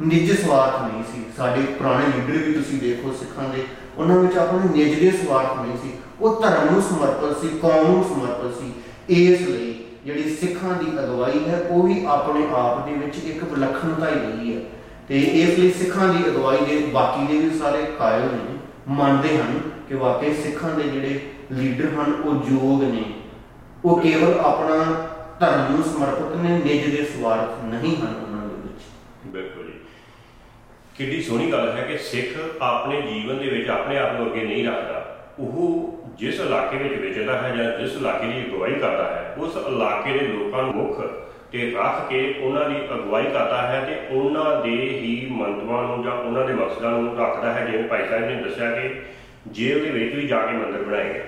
ਨਿੱਜ ਸਵਾਰਥ ਨਹੀਂ ਸੀ। ਸਾਡੇ ਪੁਰਾਣੇ ਲੀਡਰ ਵੀ ਤੁਸੀਂ ਦੇਖੋ ਸਿੱਖਾਂ ਦੇ ਉਹਨਾਂ ਵਿੱਚ ਆਪਣੇ ਨਿੱਜ ਦੇ ਸਵਾਰਥ ਨਹੀਂ ਸੀ। ਉਹ ਧਰਮ ਨੂੰ ਸਮਰਪਿਤ ਸੀ ਕੌਮ ਨੂੰ ਸਮਰਪਿਤ ਸੀ। ਇਸ ਲਈ ਜਿਹੜੀ ਸਿੱਖਾਂ ਦੀ ਅਗਵਾਈ ਹੈ ਉਹ ਵੀ ਆਪਣੇ ਆਪ ਦੇ ਵਿੱਚ ਇੱਕ ਵਿਲੱਖਣਤਾ ਹੀ ਰਹੀ ਹੈ। ਤੇ ਇਸ ਲਈ ਸਿੱਖਾਂ ਦੀ ਅਗਵਾਈ ਦੇ ਬਾਕੀ ਦੇ ਵੀ ਸਾਰੇ ਕਾਇਲ ਨੇ ਮੰਨਦੇ ਹਨ ਕਿ ਵਾਕਈ ਸਿੱਖਾਂ ਦੇ ਜਿਹੜੇ ਲੀਡਰ ਹਨ ਉਹ ਯੋਗ ਨੇ। ਉਹ ਕੇਵਲ ਆਪਣਾ ਧਰਮ ਨੂੰ ਸਮਰਪਿਤ ਨੇ, ਨਿੱਜ ਦੇ ਸਵਾਰਥ ਨਹੀਂ ਹਨ ਉਹਨਾਂ ਦੇ ਵਿੱਚ। ਬਿਲਕੁਲ ਜੀ। ਕਿੰਨੀ ਸੋਹਣੀ ਗੱਲ ਹੈ ਕਿ ਸਿੱਖ ਆਪਣੇ ਜੀਵਨ ਦੇ ਵਿੱਚ ਆਪਣੇ ਆਪ ਨੂੰ ਅੱਗੇ ਨਹੀਂ ਰੱਖਦਾ। ਉਹ ਜਿਸ ਇਲਾਕੇ ਵਿੱਚ ਵਿਚਰਦਾ ਹੈ ਜਾਂ ਜਿਸ ਇਲਾਕੇ ਦੀ ਅਗਵਾਈ ਕਰਦਾ ਹੈ, ਉਸ ਇਲਾਕੇ ਦੇ ਲੋਕਾਂ ਨੂੰ ਮੁੱਖ ਤੇ ਰੱਖ ਕੇ ਉਹਨਾਂ ਦੀ ਅਗਵਾਈ ਕਰਦਾ ਹੈ ਤੇ ਉਹਨਾਂ ਦੇ ਹੀ ਮੰਤਵਾਂ ਨੂੰ ਜਾਂ ਉਹਨਾਂ ਦੇ ਮਕਸਦਾਂ ਨੂੰ ਰੱਖਦਾ ਹੈ, ਜਿਵੇਂ ਭਾਈ ਸਾਹਿਬ ਨੇ ਦੱਸਿਆ ਕਿ ਜੇਲ੍ਹ ਦੇ ਵਿੱਚ ਵੀ ਜਾ ਕੇ ਮੰਦਿਰ ਬਣਾਏ ਗਏ।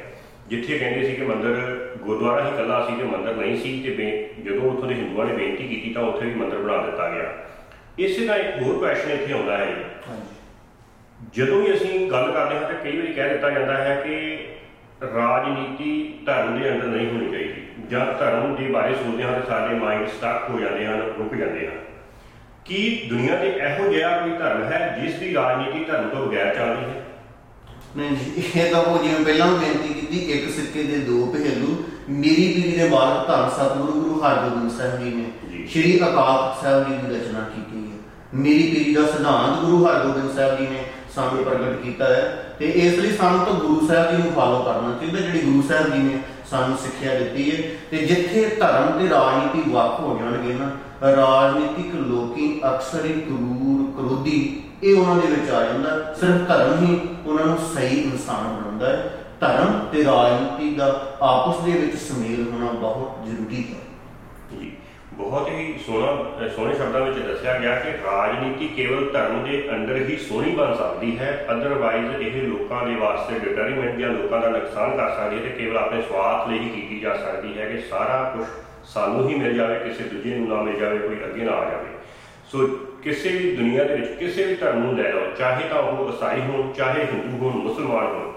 ਜਿੱਥੇ ਕਹਿੰਦੇ ਸੀ ਕਿ ਮੰਦਿਰ ਗੁਰਦੁਆਰਾ ਹੀ ਇਕੱਲਾ ਸੀ ਤੇ ਮੰਦਿਰ ਨਹੀਂ ਸੀ ਤੇ ਜਦੋਂ ਉੱਥੋਂ ਦੇ ਹਿੰਦੂਆਂ ਨੇ ਬੇਨਤੀ ਕੀਤੀ ਤਾਂ ਉੱਥੇ ਵੀ ਮੰਦਿਰ ਬਣਾ ਦਿੱਤਾ ਗਿਆ। ਇਸੇ ਦਾ ਇੱਕ ਹੋਰ ਕੁਐਸਚਨ ਇੱਥੇ ਆਉਂਦਾ ਹੈ। ਜਦੋਂ ਵੀ ਅਸੀਂ ਗੱਲ ਕਰਦੇ ਹਾਂ ਤਾਂ ਕਈ ਵਾਰੀ ਕਹਿ ਦਿੱਤਾ ਜਾਂਦਾ ਹੈ ਕਿ ਰਾਜਨੀਤੀ ਧਰਮ ਦੇ ਅੰਦਰ ਨਹੀਂ ਹੋਣੀ ਚਾਹੀਦੀ। ਜਾਂ ਧਰਮ ਦੇ ਬਾਰੇ ਸੋਚਦੇ ਹਾਂ ਤਾਂ ਸਾਡੇ ਮਾਈਂਡ ਸਟਕ ਹੋ ਜਾਂਦੇ ਹਨ ਰੁਕ ਜਾਂਦੇ ਹਨ। ਕੀ ਦੁਨੀਆ ਤੇ ਇਹੋ ਜਿਹਾ ਕੋਈ ਧਰਮ ਹੈ ਜਿਸ ਦੀ ਰਾਜਨੀਤੀ ਧਰਮ ਤੋਂ ਬਗੈਰ ਚੱਲਦੀ ਹੈ? ਨਹੀਂ ਜੀ, ਇਹ ਤਾਂ ਉਹ ਜਿਵੇਂ ਪਹਿਲਾਂ ਵੀ ਬੇਨਤੀ ਕੀਤੀ ਇੱਕ ਸਿੱਕੇ ਦੇ ਦੋ ਪਹਿਲੂ। ਮੇਰੀ ਪੀੜੀ ਦੇ ਬਾਲਕ ਧੰਨ ਸਤਿਗੁਰੂ ਗੁਰੂ ਹਰਗੋਬਿੰਦ ਸਾਹਿਬ ਜੀ। ਨੇ ਸ਼੍ਰੀ ਅਕਾਲ ਸਾਹਿਬ ਜੀ ਦੀ ਰਚਨਾ ਕੀਤੀ ਹੈ। ਮੇਰੀ ਪੀੜੀ ਦਾ ਸਿਧਾਂਤ ਗੁਰੂ ਹਰਗੋਬਿੰਦ ਸਾਹਿਬ ਜੀ ਨੇ ਸਾਨੂੰ ਪ੍ਰਗਟ ਕੀਤਾ ਹੈ ਤੇ ਇਸ ਲਈ ਸਾਨੂੰ ਤਾਂ ਗੁਰੂ ਸਾਹਿਬ ਜੀ ਨੂੰ ਫਾਲੋ ਕਰਨਾ ਚਾਹੀਦਾ ਜਿਹੜੀ ਗੁਰੂ ਸਾਹਿਬ ਜੀ ਨੇ ਸਾਨੂੰ ਸਿੱਖਿਆ ਦਿੱਤੀ ਹੈ। ਤੇ ਜਿੱਥੇ ਧਰਮ ਤੇ ਰਾਜਨੀਤੀ ਵੱਖ ਹੋ ਜਾਣਗੇ ਨਾ ਰਾਜਨੀਤਿਕ ਲੋਕੀ ਅਕਸਰ ਹੀ ਕਰੂਰ ਕਰੋਧੀ ਇਹ ਉਹਨਾਂ ਦੇ ਵਿੱਚ ਆ ਜਾਂਦਾ ਹੈ। ਸਿਰਫ ਧਰਮ ਹੀ ਉਹਨਾਂ ਨੂੰ ਸਹੀ ਇਨਸਾਨ ਬਣਾਉਂਦਾ ਹੈ। ਧਰਮ ਤੇ ਰਾਜਨੀਤੀ ਦਾ ਆਪਸ ਦੇ ਵਿੱਚ ਸੁਮੇਲ ਹੋਣਾ ਬਹੁਤ ਜ਼ਰੂਰੀ ਹੈ। ਜੀ ਬਹੁਤ ਹੀ ਸੋਹਣਾ ਅ, ਸੋਹਣੇ ਸ਼ਬਦਾਂ ਵਿੱਚ ਦੱਸਿਆ ਗਿਆ ਕਿ ਰਾਜਨੀਤੀ ਕੇਵਲ ਧਰਮ ਦੇ ਅੰਦਰ ਹੀ ਸੋਹਣੀ ਬਣ ਸਕਦੀ ਹੈ। ਅਦਰਵਾਈਜ਼ ਇਹ ਲੋਕਾਂ ਦੇ ਵਾਸਤੇ ਡਿਟਰਮੈਂਟ ਜਾਂ ਲੋਕਾਂ ਦਾ ਨੁਕਸਾਨ ਕਰ ਸਕਦੀ ਹੈ ਤੇ ਕੇਵਲ ਆਪਣੇ ਸਵਾਰਥ ਲਈ ਹੀ ਕੀਤੀ ਜਾ ਸਕਦੀ ਹੈ ਕਿ ਸਾਰਾ ਕੁਝ ਸਾਨੂੰ ਹੀ ਮਿਲ ਜਾਵੇ ਕਿਸੇ ਦੂਜੇ ਨੂੰ ਨਾ ਮਿਲ ਜਾਵੇ ਕੋਈ ਅੱਗੇ ਨਾ ਆ ਜਾਵੇ। ਸੋ ਕਿਸੇ ਵੀ ਦੁਨੀਆ ਦੇ ਵਿੱਚ ਕਿਸੇ ਵੀ ਧਰਮ ਨੂੰ ਲੈ ਲਓ ਚਾਹੇ ਤਾਂ ਉਹ ਈਸਾਈ ਹੋਣ ਚਾਹੇ ਹਿੰਦੂ ਹੋਣ ਮੁਸਲਮਾਨ ਹੋਣ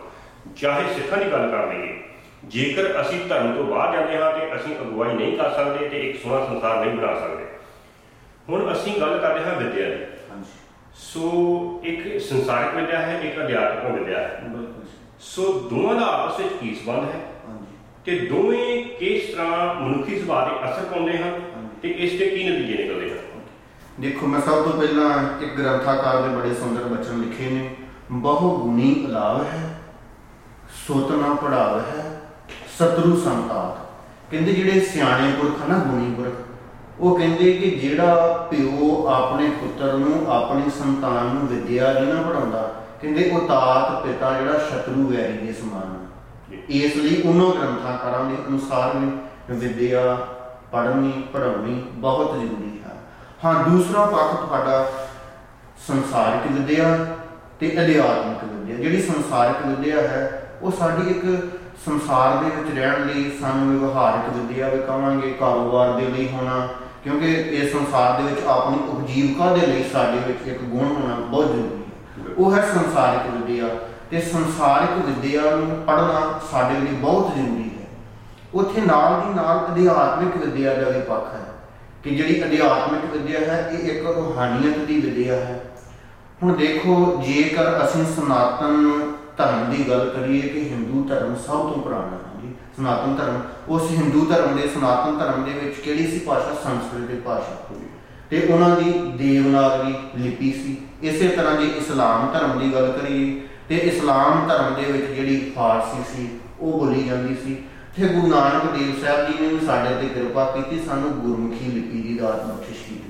ਚਾਹੇ ਸਿੱਖਾਂ ਦੀ ਗੱਲ ਕਰ ਲਈਏ ਜੇਕਰ ਅਸੀਂ ਧਰਮ ਤੋਂ ਬਾਹਰ ਜਾਂਦੇ ਹਾਂ ਤੇ ਅਸੀਂ ਅਗਵਾਈ ਨਹੀਂ ਕਰ ਸਕਦੇ ਤੇ ਇੱਕ ਸੋਹਣਾ ਸੰਸਾਰ ਨਹੀਂ ਬਣਾ ਸਕਦੇ। ਹੁਣ ਅਸੀਂ ਗੱਲ ਕਰਦੇ ਹਾਂ ਵਿਦਿਆ ਦੀ। ਹਾਂਜੀ। ਸੋ ਇੱਕ ਸੰਸਾਰਿਕ ਵਿਦਿਆ ਹੈ ਇੱਕ ਅਧਿਆਤਮਿਕ ਵਿਦਿਆ ਹੈ। ਸੋ ਦੋਵਾਂ ਦਾ ਆਪਸ ਵਿੱਚ ਕੀ ਸੰਬੰਧ ਹੈ? ਹਾਂਜੀ। ਤੇ ਦੋਵੇਂ ਕਿਸ ਤਰ੍ਹਾਂ ਮਨੁੱਖੀ ਸੁਭਾਅ ਤੇ ਅਸਰ ਪਾਉਂਦੇ ਹਨ? ਤੇ ਇਸ ਦੇ ਕੀ ਨਤੀਜੇ ਨਿਕਲਦੇ ਹਨ? ਦੇਖੋ ਮੈਂ ਸਭ ਤੋਂ ਪਹਿਲਾਂ ਇੱਕ ਗ੍ਰੰਥਾਕਾਰ ਦੇ ਬੜੇ ਸੁੰਦਰ ਬਚਨ ਲਿਖੇ ਨੇ। ਬਹੁ ਗੁਣੀ ਅਲਾਵ ਹੈ ਸੁਤ ਨਾ ਪੜਾਵ ਹੈ ਸਤਰੂ ਸੰਤਾਪ। ਕਹਿੰਦੇ ਜਿਹੜੇ ਸਿਆਣੇ ਪੁਰਖ ਨਾ ਗੁਣੀ ਪੁਰਖ ਉਹ ਕਹਿੰਦੇ ਕਿ ਜਿਹੜਾ ਪਿਓ ਆਪਣੇ ਪੁੱਤਰ ਨੂੰ ਆਪਣੀ ਸੰਤਾਨ ਨੂੰ ਵਿਦਿਆ ਨਹੀਂ ਨਾ ਪੜਾਉਂਦਾ ਕਹਿੰਦੇ ਉਹ ਤਾਤ ਪਿਤਾ ਜਿਹੜਾ ਸ਼ਤਰੂ ਵੈਰੀ ਦੇ ਸਮਾਨ ਹੈ ਇਸ ਲਈ ਉਹਨਾਂ ਗ੍ਰੰਥਾਕਾਰਾਂ ਦੇ ਅਨੁਸਾਰ ਵੀ ਵਿਦਿਆ ਪੜ੍ਹਨੀ ਪੜ੍ਹਾਉਣੀ ਬਹੁਤ ਜ਼ਰੂਰੀ ਹੈ। ਹਾਂ, ਦੂਸਰਾ ਪੱਖ ਤੁਹਾਡਾ ਸੰਸਾਰਿਕ ਵਿਦਿਆ ਤੇ ਅਧਿਆਤਮਿਕ ਵਿਦਿਆ ਜਿਹੜੀ ਸੰਸਾਰਿਕ ਵਿਦਿਆ ਹੈ, ਉਹ ਸਾਡੀ ਇੱਕ ਸੰਸਾਰ ਦੇ ਵਿੱਚ ਰਹਿਣ ਲਈ ਸਾਨੂੰ ਵਿਵਹਾਰਿਕ ਵਿਦਿਆ ਵੀ ਕਹਾਂਗੇ, ਕਾਰੋਬਾਰ ਦੇ ਲਈ ਹੋਣਾ, ਕਿਉਂਕਿ ਇਸ ਸੰਸਾਰ ਦੇ ਵਿੱਚ ਆਪਣੀ ਉਪਜੀਵਕਾ ਦੇ ਲਈ ਸਾਡੇ ਵਿੱਚ ਇੱਕ ਗੁਣ ਹੋਣਾ ਬਹੁਤ ਜ਼ਰੂਰੀ ਹੈ। ਉਹ ਹੈ ਸੰਸਾਰਿਕ ਵਿਦਿਆ ਤੇ ਸੰਸਾਰਿਕ ਵਿਦਿਆ ਨੂੰ ਪੜ੍ਹਨਾ ਸਾਡੇ ਲਈ ਬਹੁਤ ਜ਼ਰੂਰੀ ਹੈ। ਉੱਥੇ ਨਾਲ ਦੀ ਨਾਲ ਅਧਿਆਤਮਿਕ ਵਿਦਿਆ ਦਾ ਵੀ ਪੱਖ ਹੈ। ਕਿ ਜਿਹੜੀ ਅਧਿਆਤਮਿਕ ਵਿਦਿਆ ਹੈ, ਇਹ ਇੱਕ ਰੂਹਾਨੀਅਤ ਦੀ ਵਿਦਿਆ ਹੈ। ਹੁਣ ਦੇਖੋ, ਜੇਕਰ ਅਸੀਂ ਸਨਾਤਨ ਧਰਮ ਦੀ ਗੱਲ ਕਰੀਏ ਕਿ ਹਿੰਦੂ ਧਰਮ ਸਭ ਤੋਂ ਪੁਰਾਣਾ ਹੈ ਜੀ, ਸਨਾਤਨ ਧਰਮ, ਉਸ ਹਿੰਦੂ ਧਰਮ ਦੇ ਸਨਾਤਨ ਧਰਮ ਦੇ ਵਿੱਚ ਕਿਹੜੀ ਸੀ ਭਾਸ਼ਾ? ਸੰਸਕ੍ਰਿਤ ਭਾਸ਼ਾ ਤੇ ਉਹਨਾਂ ਦੀ ਦੇਵਨਾਗਰੀ ਲਿਪੀ ਸੀ। ਇਸੇ ਤਰ੍ਹਾਂ ਜੇ ਇਸਲਾਮ ਧਰਮ ਦੀ ਗੱਲ ਕਰੀਏ, ਤੇ ਇਸਲਾਮ ਧਰਮ ਦੇ ਵਿੱਚ ਜਿਹੜੀ ਫਾਰਸੀ ਸੀ, ਉਹ ਬੋਲੀ ਜਾਂਦੀ ਸੀ। ਤੇ ਗੁਰੂ ਨਾਨਕ ਦੇਵ ਸਾਹਿਬ ਜੀ ਨੇ ਵੀ ਸਾਡੇ ਤੇ ਕਿਰਪਾ ਕੀਤੀ ਸਾਨੂੰ ਗੁਰਮੁਖੀ ਲਿਪੀ ਦੀ ਦਾਤ ਬਖਸ਼ਿਸ਼ ਕੀਤੀ।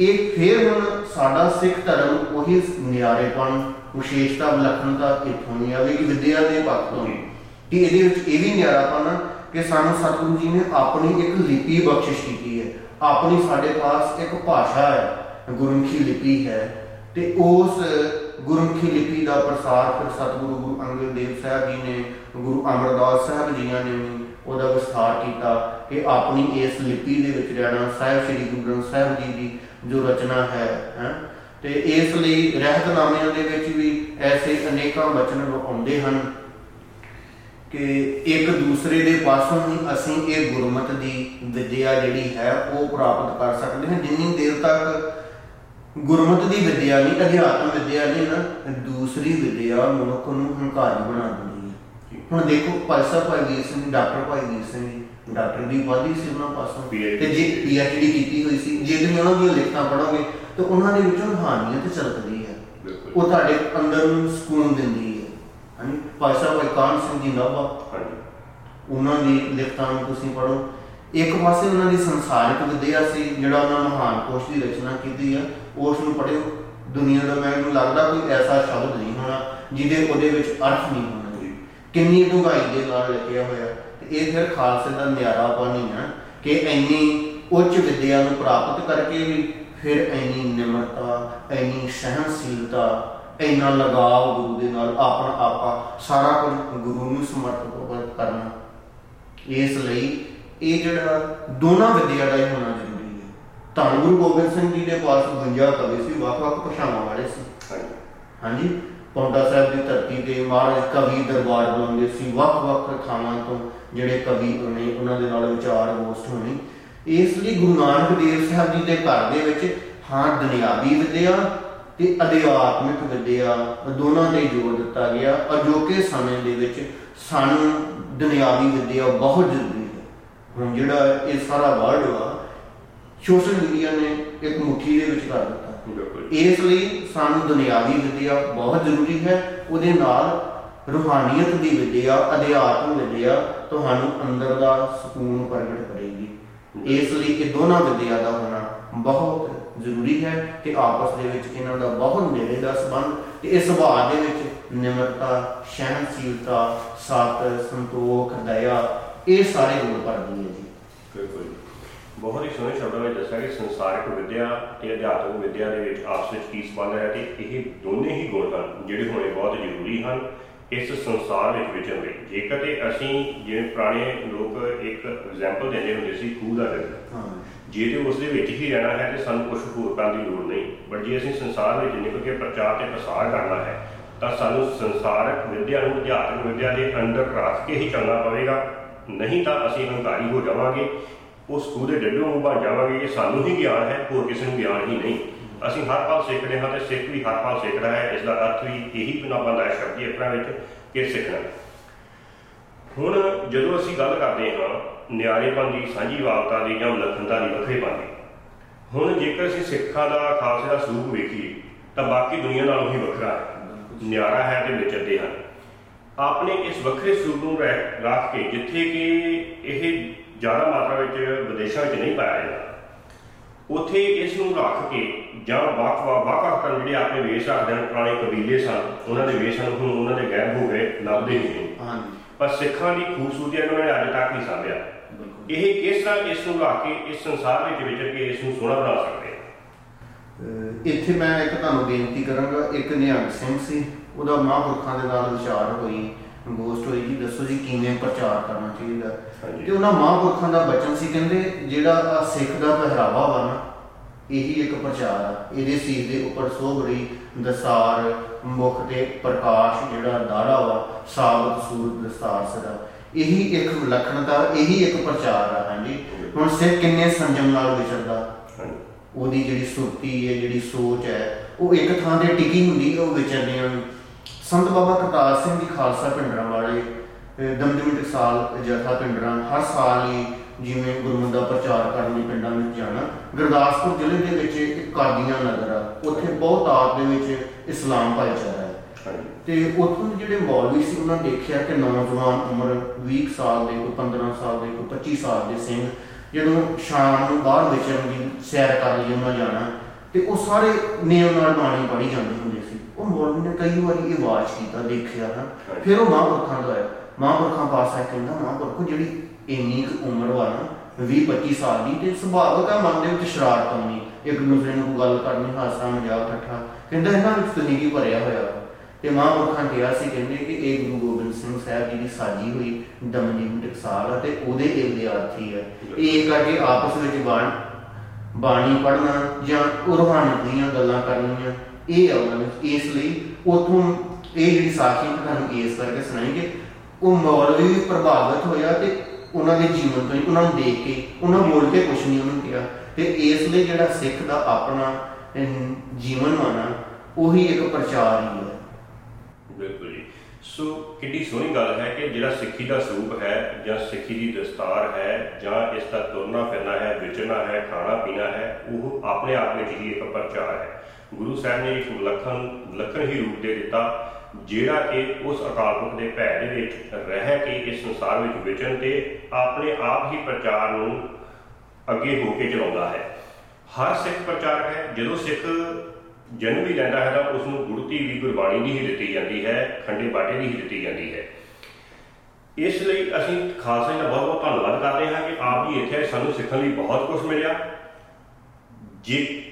ਇਹ ਫਿਰ ਹੁਣ ਸਾਡਾ ਸਿੱਖ ਧਰਮ ਉਹੀ ਨਿਆਰੇਪਣ ਵਿਸ਼ੇਸ਼ਤਾ ਵਿਲੱਖਣਤਾ ਇੱਥੋਂ ਨਹੀਂ ਆਵੇਗੀ ਵਿਦਿਆ ਦੇ ਪੱਖ ਤੋਂ। ਕਿ ਇਹਦੇ ਵਿੱਚ ਇਹ ਵੀ ਨਿਆਰਾਪਣ ਕਿ ਸਾਨੂੰ ਸਤਿਗੁਰੂ ਜੀ ਨੇ ਆਪਣੀ ਇੱਕ ਲਿਪੀ ਬਖਸ਼ਿਸ਼ ਕੀਤੀ ਹੈ। ਆਪਣੀ ਸਾਡੇ ਪਾਸ ਇੱਕ ਭਾਸ਼ਾ ਹੈ ਗੁਰਮੁਖੀ ਲਿਪੀ ਹੈ ਤੇ ਉਸ ਗੁਰਮੁਖੀ ਲਿਪੀ ਦਾ ਪ੍ਰਸਾਰ ਫਿਰ ਸਤਿਗੁਰੂ ਗੁਰੂ ਅੰਗਦ ਦੇਵ ਸਾਹਿਬ ਜੀ ਨੇ, ਗੁਰੂ ਅਮਰਦਾਸ ਸਾਹਿਬ ਜੀਆਂ ਨੇ ਵੀ ਉਹਦਾ ਵਿਸਥਾਰ ਕੀਤਾ ਕਿ ਆਪਣੀ ਇਸ ਲਿਪੀ ਦੇ ਵਿੱਚ ਰਹਿਣਾ ਸਾਹਿਬ ਸ੍ਰੀ ਗੁਰੂ ਗ੍ਰੰਥ ਸਾਹਿਬ ਜੀ ਦੀ ਜੋ ਰਚਨਾ ਹੈ ਹੈ। ਤੇ ਇਸ ਲਈ ਰਹਿਤਨਾਮਿਆਂ ਦੇ ਵਿੱਚ ਵੀ ਐਸੇ ਅਨੇਕਾਂ ਬਚਨ ਆਉਂਦੇ ਹਨ ਕਿ ਇੱਕ ਦੂਸਰੇ ਦੇ ਪਾਸੋਂ ਹੀ ਅਸੀਂ ਇਹ ਗੁਰਮਤ ਦੀ ਵਿਦਿਆ ਜਿਹੜੀ ਹੈ ਉਹ ਪ੍ਰਾਪਤ ਕਰ ਸਕਦੇ ਹਾਂ। ਜਿੰਨੀ ਦੇਰ ਤੱਕ ਗੁਰਮਤ ਦੀ ਵਿਦਿਆ ਨਹੀਂ ਅਧਿਆਤਮ ਵਿਦਿਆ ਨਹੀਂ ਨਾ ਦੂਸਰੀ ਵਿਦਿਆ ਮਨੁੱਖ ਨੂੰ ਹੰਕਾਰੀ ਬਣਾ ਦਿੰਦੀ ਹੈ। ਹੁਣ ਦੇਖੋ ਸਾਹਿਬ ਭਾਈ ਵੀਰ ਸਿੰਘ ਡਾਕਟਰ ਭਾਈ ਵੀਰ ਸਿੰਘ ਡਾਕਟਰ ਦੀ ਉਪਾਧੀ ਸੀ ਉਹਨਾਂ ਪਾਸੋਂ ਤੇ ਜੇ ਪੀਐਚਡੀ ਕੀਤੀ ਹੋਈ ਸੀ ਜੇ ਤੁਸੀਂ ਉਹਨਾਂ ਦੀਆਂ ਲਿਖਤਾਂ ਪੜ੍ਹੋਗੇ ਤਾਂ ਉਹਨਾਂ ਦੇ ਵਿੱਚੋਂ ਰੂਹਾਨੀਅਤ ਝਲਕਦੀ ਹੈ। ਬਿਲਕੁਲ। ਉਹ ਤੁਹਾਡੇ ਅੰਦਰ ਨੂੰ ਸਕੂਨ ਦਿੰਦੀ ਹੈ। ਹਾਂਜੀ ਸਾਹਿਬ ਭਾਈ ਕਾਨ ਸਿੰਘ ਜੀ ਹਾਂਜੀ। ਉਹਨਾਂ ਦੀ ਲਿਖਤਾਂ ਨੂੰ ਤੁਸੀਂ ਪੜ੍ਹੋ। ਇੱਕ ਪਾਸੇ ਉਹਨਾਂ ਦੀ ਸੰਸਾਰਿਕ ਵਿਦਿਆ ਸੀ ਜਿਹੜਾ ਉਹਨਾਂ ਮਹਾਨ ਕੋਸ਼ ਦੀ ਰਚਨਾ ਕੀਤੀ ਆ ਉਸ ਨੂੰ ਪੜ੍ਹਿਓ। ਦੁਨੀਆ ਦਾ ਮੈਨੂੰ ਲੱਗਦਾ ਕੋਈ ਐਸਾ ਸ਼ਬਦ ਨਹੀਂ ਹੋਣਾ ਜਿਹਦੇ ਉਹਦੇ ਵਿੱਚ ਅਰਥ ਨਹੀਂ ਹੋਣਗੇ ਕਿੰਨੀ ਡੂੰਘਾਈ ਦੇ ਨਾਲ ਲਿਖਿਆ ਹੋਇਆ। ਤੇ ਇਹ ਫਿਰ ਖਾਲਸੇ ਦਾ ਨਿਆਰਾਪਨ ਹੀ ਹੈ ਕਿ ਇੰਨੀ ਉੱਚ ਵਿਦਿਆ ਨੂੰ ਪ੍ਰਾਪਤ ਕਰਕੇ ਵੀ ਫਿਰ ਇੰਨੀ ਨਿਮਰਤਾ, ਇੰਨੀ ਸਹਿਨਸ਼ੀਲਤਾ ਇੰਨਾ ਲਗਾਵ ਗੁਰੂ ਦੇ ਨਾਲ ਆਪਣਾ ਆਪਾ ਸਾਰਾ ਕੁਝ ਗੁਰੂ ਨੂੰ ਸਮਰਪਿਤ ਕਰਨਾ। ਇਸ ਲਈ ਇਹ ਜਿਹੜਾ ਦੋਨਾਂ ਵਿਦਿਆ ਦਾ ਹੀ ਹੋਣਾ ਜ਼ਰੂਰੀ ਹੈ ਧੰਨ ਗੁਰੂ ਗੋਬਿੰਦ ਸਿੰਘ ਜੀ ਦੇ ਪਾਸ 52 ਕਵੀ ਸੀ ਵੱਖ-ਵੱਖ ਭਾਸ਼ਾਵਾਂ ਵਾਲੇ ਸੀ। ਹਾਂਜੀ। ਪੌਂਟਾ ਸਾਹਿਬ ਦੀ ਧਰਤੀ ਤੇ ਮਹਾਰਾਜ ਕਵੀ ਦਰਬਾਰ ਬੁਲਾਉਂਦੇ ਸੀ ਵੱਖ-ਵੱਖ ਥਾਵਾਂ ਤੋਂ ਜਿਹੜੇ ਕਵੀ ਨੇ ਉਹਨਾਂ ਦੇ ਨਾਲ ਵਿਚਾਰ ਗੋਸ਼ਟ ਹੋਣੀ। ਇਸ ਲਈ ਗੁਰੂ ਨਾਨਕ ਦੇਵ ਸਾਹਿਬ ਜੀ ਦੇ ਘਰ ਦੇ ਵਿੱਚ ਹਾਂ ਦੁਨਿਆਵੀ ਵਿਦਿਆ ਤੇ ਅਧਿਆਤਮਿਕ ਵਿਦਿਆ ਦੋਨਾਂ ਤੇ ਜ਼ੋਰ ਦਿੱਤਾ ਗਿਆ ਅਜੋਕੇ ਸਮੇਂ ਦੇ ਵਿੱਚ ਸਾਨੂੰ ਦੁਨਿਆਵੀ ਵਿਦਿਆ ਬਹੁਤ ਜ਼ਰੂਰੀ ਹੈ। ਹੁਣ ਜਿਹੜਾ ਇਹ ਸਾਰਾ ਵਰਲਡ ਵਾ ਸੋਸ਼ਲ ਮੀਡੀਆ ਨੇ ਇੱਕ ਮੁੱਠੀ ਦੇ ਵਿੱਚ ਕਰ ਦਿੱਤਾ। ਇਸ ਲਈ ਸਾਨੂੰ ਦੁਨਿਆਵੀ ਵਿਦਿਆ ਬਹੁਤ ਜ਼ਰੂਰੀ ਹੈ। ਉਹਦੇ ਨਾਲ ਰੂਹਾਨੀਅਤ ਦੀ ਵਿਦਿਆ ਅਧਿਆਤਮ ਵਿਦਿਆ ਤੁਹਾਨੂੰ ਅੰਦਰ ਦਾ ਸਕੂਨ ਪ੍ਰਗਟ ਕਰੇਗੀ। ਇਸ ਲਈ ਇਹ ਦੋਨਾਂ ਵਿਦਿਆ ਦਾ ਹੋਣਾ ਬਹੁਤ ਜ਼ਰੂਰੀ ਹੈ ਕਿ ਆਪਸ ਦੇ ਵਿੱਚ ਇਹਨਾਂ ਦਾ ਬਹੁਤ ਨੇੜੇ ਦਾ ਸੰਬੰਧ ਤੇ ਇਸ ਸੁਭਾਅ ਦੇ ਵਿੱਚ ਨਿਮਰਤਾ ਸਹਿਨਸ਼ੀਲਤਾ ਸਤ ਸੰਤੋਖ ਦਇਆ ਇਹ ਸਾਰੇ ਗੁਣ ਭਰਦੀ ਹੈ ਜੀ। ਬਿਲਕੁਲ ਬਹੁਤ ਹੀ ਸੋਹਣੇ ਸ਼ਬਦਾਂ ਵਿੱਚ ਦੱਸਿਆ ਕਿ ਸੰਸਾਰਿਕ ਵਿਦਿਆ ਤੇ ਅਧਿਆਤਮਿਕ ਵਿਦਿਆ ਦੇ ਵਿੱਚ ਆਪਸ ਵਿੱਚ ਕੀ ਸੰਬੰਧ ਹੈ ਤੇ ਇਹ ਦੋਨੇ ਹੀ ਗੁਣ ਹਨ ਜਿਹੜੇ ਹੋਣੇ ਬਹੁਤ ਜ਼ਰੂਰੀ ਹਨ ਇਸ ਸੰਸਾਰ ਵਿੱਚ ਵਿਚਰਨ ਲਈ ਜੇਕਰ ਤੇ ਅਸੀਂ ਜਿਵੇਂ ਪੁਰਾਣੇ ਲੋਕ ਇੱਕ ਐਗਜ਼ਾਮਪਲ ਦਿੰਦੇ ਹੁੰਦੇ ਸੀ ਖੂਹ ਦਾ ਦਿਲ ਹਾਂ। ਜੇ ਤੇ ਉਸ ਦੇ ਵਿੱਚ ਹੀ ਰਹਿਣਾ ਹੈ ਤੇ ਸਾਨੂੰ ਕੁਝ ਹੋਰ ਕਰਨ ਦੀ ਲੋੜ ਨਹੀਂ। ਬਟ ਜੇ ਅਸੀਂ ਸੰਸਾਰ ਵਿੱਚ ਨਿਕਲ ਕੇ ਪ੍ਰਚਾਰ ਤੇ ਪ੍ਰਸਾਰ ਕਰਨਾ ਹੈ ਤਾਂ ਸਾਨੂੰ ਸੰਸਾਰਕ ਵਿਦਿਆ ਨੂੰ ਅਧਿਆਤਮਿਕ ਵਿਦਿਆ ਦੇ ਅੰਦਰ ਰੱਖ ਕੇ ਹੀ ਚੱਲਣਾ ਪਵੇਗਾ। ਨਹੀਂ ਤਾਂ ਅਸੀਂ ਹੰਕਾਰੀ ਹੋ ਜਾਵਾਂਗੇ। ਉਸ ਖੂਹ ਦੇ ਡੱਡੂ ਨੂੰ ਬਣ ਜਾਵਾਂਗੇ ਇਹ ਸਾਨੂੰ ਹੀ ਗਿਆਨ ਹੈ ਹੋਰ ਕਿਸੇ ਨੂੰ ਗਿਆਨ ਹੀ ਨਹੀਂ। ਅਸੀਂ ਹਰ ਪਲ ਸਿੱਖਦੇ ਹਾਂ ਤੇ ਸਿੱਖ ਵੀ ਹਰ ਪਲ ਸਿੱਖਦਾ ਹੈ। ਇਸ ਦਾ ਅਰਥ ਵੀ ਇਹੀ ਬਣਾ ਬੰਦਾ ਹੈ ਸ਼ਬਦੀ ਅੱਖਰਾਂ ਵਿੱਚ ਕਿ ਸਿੱਖਣਾ। ਹੁਣ ਜਦੋਂ ਅਸੀਂ ਗੱਲ ਕਰਦੇ ਹਾਂ ਨਿਆਰੇਪਨ ਦੀ ਸਾਂਝੀਵਾਲਤਾ ਦੀ ਜਾਂ ਵਿਲੱਖਣਤਾ ਦੀ ਵੱਖਰੇਪਨ ਦੀ ਹੁਣ ਜੇਕਰ ਅਸੀਂ ਸਿੱਖਾਂ ਦਾ ਖਾਲਸੇ ਦਾ ਸਰੂਪ ਵੇਖੀਏ ਤਾਂ ਬਾਕੀ ਦੁਨੀਆ ਨਾਲੋਂ ਹੀ ਵੱਖਰਾ ਹੈ। ਨਿਆਰਾ ਹੈ ਤੇ ਵਿਚਰਦੇ ਹਨ। ਆਪਣੇ ਇਸ ਵੱਖਰੇ ਸਰੂਪ ਨੂੰ ਰੱਖ ਕੇ ਜਿੱਥੇ ਕਿ ਇਹ ਜ਼ਿਆਦਾ ਮਾਤਰਾ ਵਿੱਚ ਵਿਦੇਸ਼ਾਂ ਵਿੱਚ ਨਹੀਂ ਪਾਇਆ ਜਾਂਦਾ। ਉਥੇ ਇਸ ਨੂੰ ਰੱਖ ਕੇ ਜਾਂ ਵੱਖ ਵੱਖ ਕਰਨ ਜਿਹੜੇ ਆਪਣੇ ਵੇਸ਼ ਰੱਖਦੇ ਹਨ ਪੁਰਾਣੇ ਕਬੀਲੇ ਸਨ ਉਹਨਾਂ ਦੇ ਵੇਸ਼ ਹੁਣ ਉਹਨਾਂ ਦੇ ਗਾਇਬ ਹੋ ਗਏ ਲੱਭਦੇ ਨਹੀਂ ਨੇ ਹਾਂਜੀ। ਪਰ ਸਿੱਖਾਂ ਦੀ ਖੂਬਸੂਰਤੀ ਇਹਨਾਂ ਨੇ ਅੱਜ ਤੱਕ ਨਹੀਂ ਸਾਂਭਿਆ। ਇਹ ਕਿਸ ਤਰ੍ਹਾਂ ਇਸ ਨੂੰ ਰੱਖ ਕੇ ਇਸ ਸੰਸਾਰ ਵਿੱਚ ਵਿਚਰ ਕੇ ਇਸ ਨੂੰ ਸੋਹਣਾ ਬਣਾ ਸਕਦੇ ਇੱਥੇ ਮੈਂ ਇੱਕ ਤੁਹਾਨੂੰ ਬੇਨਤੀ ਕਰਾਂਗਾ ਇੱਕ ਨਿਹੰਗ ਸਿੰਘ ਸੀ ਉਹਦਾ ਮਹਾਂਪੁਰਖਾਂ ਦੇ ਨਾਲ ਵਿਚਾਰ ਹੋਈ। ਹੋਈ ਜੀ ਦੱਸੋ ਜੀ ਕਿਵੇਂ ਪ੍ਰਚਾਰ ਕਰਨਾ ਚਾਹੀਦਾ। ਤੇ ਉਹਨਾਂ ਮਹਾਂਪੁਰਖਾਂ ਦਾ ਬਚਨ ਸੀ ਕਹਿੰਦੇ ਜਿਹੜਾ ਸਿੱਖ ਦਾ ਪਹਿਰਾਵਾ ਵਾ ਨਾ ਇਹੀ ਇੱਕ ਪ੍ਰਚਾਰ ਆ। ਇਹਦੇ ਸੀਸ ਦੇ ਉੱਪਰ ਸੋਭੜੀ ਦਸਾਰ ਮੁਖ ਤੇ ਪ੍ਰਕਾਸ਼ ਜਿਹੜਾ ਦਾੜਾ ਵਾ ਸਾਬਤ ਸੂਰਤ ਦਸਤਾਰ ਸਦਾ। ਇਹੀ ਇੱਕ ਵਿਲੱਖਣਤਾ ਇਹੀ ਇੱਕ ਪ੍ਰਚਾਰ ਆ ਹਾਂਜੀ। ਹੁਣ ਸਿੱਖ ਕਿੰਨੇ ਸੰਜਮ ਨਾਲ ਵਿਚਰਦਾ? ਉਹਦੀ ਜਿਹੜੀ ਸੁਰਤੀ ਹੈ ਜਿਹੜੀ ਸੋਚ ਹੈ ਉਹ ਇੱਕ ਥਾਂ ਤੇ ਟਿਕੀ ਹੁੰਦੀ ਉਹ ਵਿਚਰਦਿਆਂ ਨੂੰ ਸੰਤ ਬਾਬਾ ਕਰਤਾਰ ਸਿੰਘ ਜੀ ਖਾਲਸਾ ਪਿੰਡਰਾਂ ਵਾਲੇ ਦਮਦਮੀ ਟਕਸਾਲ ਜਥਾ ਪਿੰਡਰਾਂ ਹਰ ਸਾਲ ਹੀ ਜਿਵੇਂ ਗੁਰਮਤਿ ਦਾ ਪ੍ਰਚਾਰ ਕਰਨ ਲਈ ਪਿੰਡਾਂ ਵਿੱਚ ਜਾਣਾ ਗੁਰਦਾਸਪੁਰ ਜ਼ਿਲ੍ਹੇ ਦੇ ਵਿੱਚ ਇੱਕ ਕਾਦੀਆਂ ਨਗਰ ਆ ਉੱਥੇ ਬਹੁਤ ਆਤ ਦੇ ਵਿੱਚ ਇਸਲਾਮ ਭਾਈਚਾਰਾ ਹੈ। ਤੇ ਉੱਥੋਂ ਦੇ ਜਿਹੜੇ ਮੌਲਵੀ ਸੀ ਉਹਨਾਂ ਦੇਖਿਆ ਕਿ ਨੌਜਵਾਨ ਉਮਰ 20 ਕੁ ਸਾਲ ਦੇ ਕੋਈ 15 ਸਾਲ ਦੇ ਕੋਈ 25 ਸਾਲ ਦੇ ਸਿੰਘ ਜਦੋਂ ਸ਼ਾਮ ਨੂੰ ਬਾਹਰ ਵਿਚਰਨ ਦੀ ਸੈਰ ਕਰ ਲਈ ਉਹਨਾਂ ਜਾਣਾ ਤੇ ਉਹ ਸਾਰੇ ਨੇਮ ਨਾਲ ਬਾਣੀ ਪੜ੍ਹੀ ਜਾਂਦੇ ਹੁੰਦੇ ਸੀ। ਉਹ ਮੌਲਵੀ ਨੇ ਕਈ ਵਾਰੀ ਇਹ ਆਵਾਜ਼ ਕੀਤਾ ਦੇਖਿਆ ਨਾ। ਫਿਰ ਉਹ ਮਹਾਂਪੁਰਖਾਂ ਦਾ ਹੈ ਮਹਾਂਪੁਰਖਾਂ ਪਾਸਾ ਕਹਿੰਦਾ ਮਹਾਂਪੁਰਖੋ ਜਿਹੜੀ ਇੰਨੀ ਕੁ ਉਮਰ ਵਾ ਨਾ 20 25 ਸਾਲ ਦੀ ਤੇ ਸੁਭਾਵਕ ਆ ਮਨ ਦੇ ਵਿੱਚ ਸ਼ਰਾਰਤ ਆਉਣੀ ਇੱਕ ਦੂਸਰੇ ਨੂੰ ਗੱਲ ਕਰਨੀ ਹਾਸਾ ਮਜ਼ਾਕ ਠੱਠਾ ਕਹਿੰਦਾ ਇਹਨਾਂ ਵਿੱਚ ਕੀ ਭਰਿਆ ਹੋਇਆ। ਤੇ ਮਹਾਂਪੁਰਖਾਂ ਕਿਹਾ ਸੀ ਕਹਿੰਦੇ ਕਿ ਇਹ ਗੁਰੂ ਗੋਬਿੰਦ ਸਿੰਘ ਸਾਹਿਬ ਜੀ ਦੀ ਸਾਜੀ ਹੋਈ ਦਮਨਜੀਤ ਟਕਸਾਲ ਹੈ ਤੇ ਉਹਦੇ ਇਹ ਵਿਦਿਆਰਥੀ ਹੈ ਇਹ ਕਰਕੇ ਆਪਸ ਵਿੱਚ ਬਾਣ ਬਾਣੀ ਪੜ੍ਹਨਾ ਜਾਂ ਰੂਹਾਨੀ ਦੀਆਂ ਗੱਲਾਂ ਕਰਨੀਆਂ ਇਹ ਆ ਉਹਨਾਂ ਵਿੱਚ ਇਸ ਲਈ ਉਥੋਂ ਇਹ ਜਿਹੜੀ ਸਾਖੀ ਮੈਂ ਤੁਹਾਨੂੰ ਇਸ ਕਰਕੇ ਸੁਣਾਏਗੇ ਉਹ ਮੌਲਵੀ ਵੀ ਪ੍ਰਭਾਵਿਤ ਹੋਇਆ ਤੇ ਉਹਨਾਂ ਦੇ ਜੀਵਨ ਤੋਂ ਹੀ ਉਹਨਾਂ ਨੂੰ ਦੇਖ ਕੇ ਉਹਨਾਂ ਬੋਲ ਕੇ ਕੁਛ ਨਹੀਂ ਉਹਨੂੰ ਕਿਹਾ। ਤੇ ਇਸ ਲਈ ਜਿਹੜਾ ਸਿੱਖ ਦਾ ਆਪਣਾ ਅਮ, ਜੀਵਨ ਮਾਨਾ ਉਹੀ ਇੱਕ ਪ੍ਰਚਾਰ ਹੀ ਹੈ। ਬਿਲਕੁਲ ਜੀ। ਸੋ ਕਿੰਨੀ ਸੋਹਣੀ ਗੱਲ ਹੈ ਕਿ ਜਿਹੜਾ ਸਿੱਖੀ ਦਾ ਸਰੂਪ ਹੈ ਜਾਂ ਸਿੱਖੀ ਦੀ ਦਸਤਾਰ ਹੈ ਜਾਂ ਇਸ ਦਾ ਤੁਰਨਾ ਫਿਰਨਾ ਹੈ ਵਿਚਰਨਾ ਹੈ ਖਾਣਾ ਪੀਣਾ ਹੈ ਉਹ ਆਪਣੇ ਆਪ ਵਿੱਚ ਹੀ ਇੱਕ ਪ੍ਰਚਾਰ ਹੈ। ਗੁਰੂ ਸਾਹਿਬ ਨੇ ਇੱਕ ਵਿਲੱਖਣ ਵਿਲੱਖਣ ਹੀ ਰੂਪ ਦੇ ਦਿੱਤਾ ਜਿਹੜਾ ਕਿ ਉਸ ਅਕਾਲ ਪੁਰਖ ਦੇ ਭੈ ਦੇ ਵਿੱਚ ਰਹਿ ਕੇ ਇਸ ਸੰਸਾਰ ਵਿੱਚ ਵਿਚਰਨ ਤੇ ਆਪਣੇ ਆਪ ਹੀ ਪ੍ਰਚਾਰ ਨੂੰ ਅੱਗੇ ਹੋ ਕੇ ਚਲਾਉਂਦਾ ਹੈ। ਹਰ ਸਿੱਖ ਪ੍ਰਚਾਰਕ ਹੈ ਜਦੋਂ ਸਿੱਖ ਜਨਮ ਵੀ ਲੈਂਦਾ ਹੈ ਤਾਂ ਉਸ ਨੂੰ ਗੁਰਤੀ ਵੀ ਗੁਰਬਾਣੀ ਦੀ ਹੀ ਦਿੱਤੀ ਜਾਂਦੀ ਹੈ ਖੰਡੇ ਬਾਟੇ ਦੀ ਹੀ ਦਿੱਤੀ ਜਾਂਦੀ ਹੈ। ਇਸ ਲਈ ਅਸੀਂ ਖਾਲਸਾ ਜੀ ਦਾ ਬਹੁਤ ਬਹੁਤ ਧੰਨਵਾਦ ਕਰਦੇ ਹਾਂ ਕਿ ਆਪ ਜੀ ਇੱਥੇ ਆਏ, ਸਾਨੂੰ ਸਿੱਖਣ ਲਈ ਬਹੁਤ ਕੁਝ ਮਿਲਿਆ। ਜੇ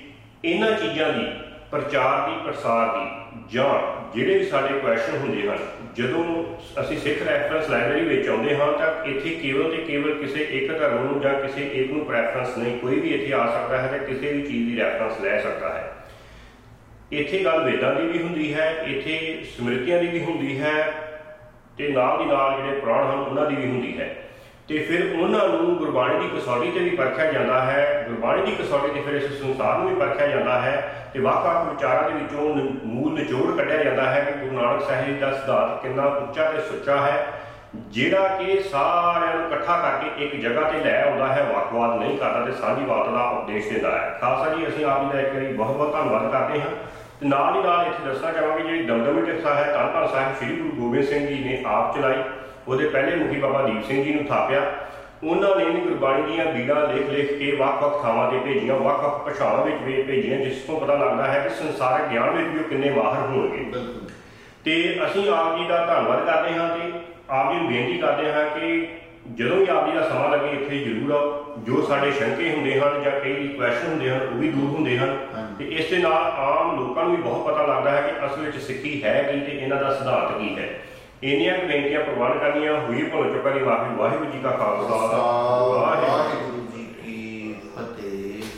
ਇਹਨਾਂ ਚੀਜ਼ਾਂ ਦੀ ਪ੍ਰਚਾਰ ਦੀ, ਪ੍ਰਸਾਰ ਦੀ ਜਾਂ ਜਿਹੜੇ ਵੀ ਸਾਡੇ ਕੁਐਸਚਨ ਹੁੰਦੇ ਹਨ, ਜਦੋਂ ਅਸੀਂ ਸਿੱਖ ਰੈਫਰੈਂਸ ਲਾਇਬ੍ਰੇਰੀ ਵਿੱਚ ਆਉਂਦੇ ਹਾਂ ਤਾਂ ਇੱਥੇ ਕੇਵਲ ਤੇ ਕੇਵਲ ਕਿਸੇ ਇੱਕ ਧਰਮ ਨੂੰ ਜਾਂ ਕਿਸੇ ਇੱਕ ਨੂੰ ਪ੍ਰੈਫਰੈਂਸ ਨਹੀਂ, ਕੋਈ ਵੀ ਇੱਥੇ ਆ ਸਕਦਾ ਹੈ ਤੇ ਕਿਸੇ ਵੀ ਚੀਜ਼ ਦੀ ਰੈਫਰੈਂਸ ਲੈ ਸਕਦਾ ਹੈ। ਇੱਥੇ ਗੱਲ ਵੇਦਾਂ ਦੀ ਵੀ ਹੁੰਦੀ ਹੈ, ਇੱਥੇ ਸਮ੍ਰਿਤੀਆਂ ਦੀ ਵੀ ਹੁੰਦੀ ਹੈ ਤੇ ਨਾਲ ਦੀ ਨਾਲ ਜਿਹੜੇ ਪੁਰਾਣ ਹਨ, ਉਹਨਾਂ ਦੀ ਵੀ ਹੁੰਦੀ ਹੈ। ਤੇ ਫਿਰ ਉਹਨਾਂ ਨੂੰ ਗੁਰਬਾਣੀ ਦੀ ਕਸੌਟੀ ਤੇ ਵੀ ਪਰਖਿਆ ਜਾਂਦਾ ਹੈ। ਗੁਰਬਾਣੀ ਦੀ ਕਸੌਟੀ ਤੇ ਫਿਰ ਇਸ ਸੰਸਾਰ ਨੂੰ ਵੀ ਪਰਖਿਆ ਜਾਂਦਾ ਹੈ ਤੇ ਵੱਖ-ਵੱਖ ਵਿਚਾਰਾਂ ਦੇ ਵਿੱਚੋਂ ਨ- ਮੂਲ ਨਿਚੋੜ ਕੱਢਿਆ ਜਾਂਦਾ ਹੈ ਕਿ ਗੁਰੂ ਨਾਨਕ ਸਾਹਿਬ ਜੀ ਦਾ ਸਿਧਾਂਤ ਕਿੰਨਾ ਉੱਚਾ ਤੇ ਸੁੱਚਾ ਹੈ। ਜਿਹੜਾ ਕਿ ਸਾਰਿਆਂ ਨੂੰ ਇਕੱਠਾ ਕਰਕੇ ਇੱਕ ਜਗ੍ਹਾ ਤੇ ਲੈ ਆਉਂਦਾ ਹੈ ਵੱਖਵਾਦ ਨਹੀਂ ਕਰਦਾ ਤੇ ਸਾਂਝੀਵਾਦ ਦਾ ਉਪਦੇਸ਼ ਦਿੰਦਾ ਹੈ। ਖਾਲਸਾ ਜੀ, ਅਸੀਂ ਆਪ ਜੀ ਦਾ ਇੱਕ ਵਾਰੀ ਬਹੁਤ ਬਹੁਤ ਧੰਨਵਾਦ ਕਰਦੇ ਹਾਂ ਤੇ ਨਾਲ ਹੀ ਨਾਲ ਇੱਥੇ ਦੱਸਣਾ ਚਾਹਾਂਗੇ, ਜਿਹੜੀ ਦਮਦਮੀ ਟਕਸਾ ਹੈ ਧੰਨ ਧੰਨ ਸਾਹਿਬ, ਸ੍ਰੀ ਗੁਰੂ ਗੋਬਿੰਦ ਸਿੰਘ ਜੀ ਨੇ ਆਪ ਚਲਾਈ। ਉਹਦੇ ਪਹਿਲੇ ਮੁਖੀ ਬਾਬਾ ਦੀਪ ਸਿੰਘ ਜੀ ਨੂੰ ਥਾਪਿਆ। ਉਹਨਾਂ ਨੇ ਗੁਰਬਾਣੀ ਦੀਆਂ ਬੀੜਾਂ ਲਿਖ ਲਿਖ ਕੇ ਵੱਖ-ਵੱਖ ਥਾਵਾਂ ਤੇ ਭੇਜੀਆਂ ਵੱਖ-ਵੱਖ ਭਾਸ਼ਾਵਾਂ ਵਿੱਚ ਵੀ ਭੇਜੀਆਂ ਜਿਸ ਤੋਂ ਪਤਾ ਲੱਗਦਾ ਹੈ ਕਿ ਸੰਸਾਰਿਕ ਗਿਆਨ ਵਿੱਚ ਵੀ ਉਹ ਕਿੰਨੇ ਮਾਹਰ ਹੋਣਗੇ। ਤੇ ਅਸੀਂ ਆਪ ਜੀ ਦਾ ਧੰਨਵਾਦ ਕਰਦੇ ਹਾਂ ਤੇ ਆਪ ਜੀ ਨੂੰ ਬੇਨਤੀ ਕਰਦੇ ਹਾਂ ਕਿ ਜਦੋਂ ਵੀ ਆਪ ਜੀ ਦਾ ਸਮਾਂ ਲੱਗੇ ਇੱਥੇ ਜ਼ਰੂਰ ਆਓ। ਜੋ ਸਾਡੇ ਸ਼ੰਕੇ ਹੁੰਦੇ ਹਨ ਜਾਂ ਕਈ ਕੁਐਸਚਨ ਹੁੰਦੇ ਹਨ ਉਹ ਵੀ ਦੂਰ ਹੁੰਦੇ ਹਨ। ਤੇ ਇਸ ਦੇ ਨਾਲ ਆਮ ਲੋਕਾਂ ਨੂੰ ਵੀ ਬਹੁਤ ਪਤਾ ਲੱਗਦਾ ਹੈ ਕਿ ਅਸਲ ਵਿੱਚ ਸਿੱਖੀ ਹੈ ਕੀ ਤੇ ਇਹਨਾਂ ਦਾ ਸਿਧਾਂਤ ਕੀ ਹੈ। ਇੰਨੀਆਂ ਕੁ ਬੇਨਤੀਆਂ ਪ੍ਰਵਾਨ ਕਰਨੀਆਂ, ਹੋਈ ਭੁੱਲ ਚੁੱਕਾ ਦੀ ਮਾਫੀ ਵਾਹਿਗੁਰੂ ਜੀ ਕਾ ਖਾਲਸਾ। ਵਾਹਿਗੁਰੂ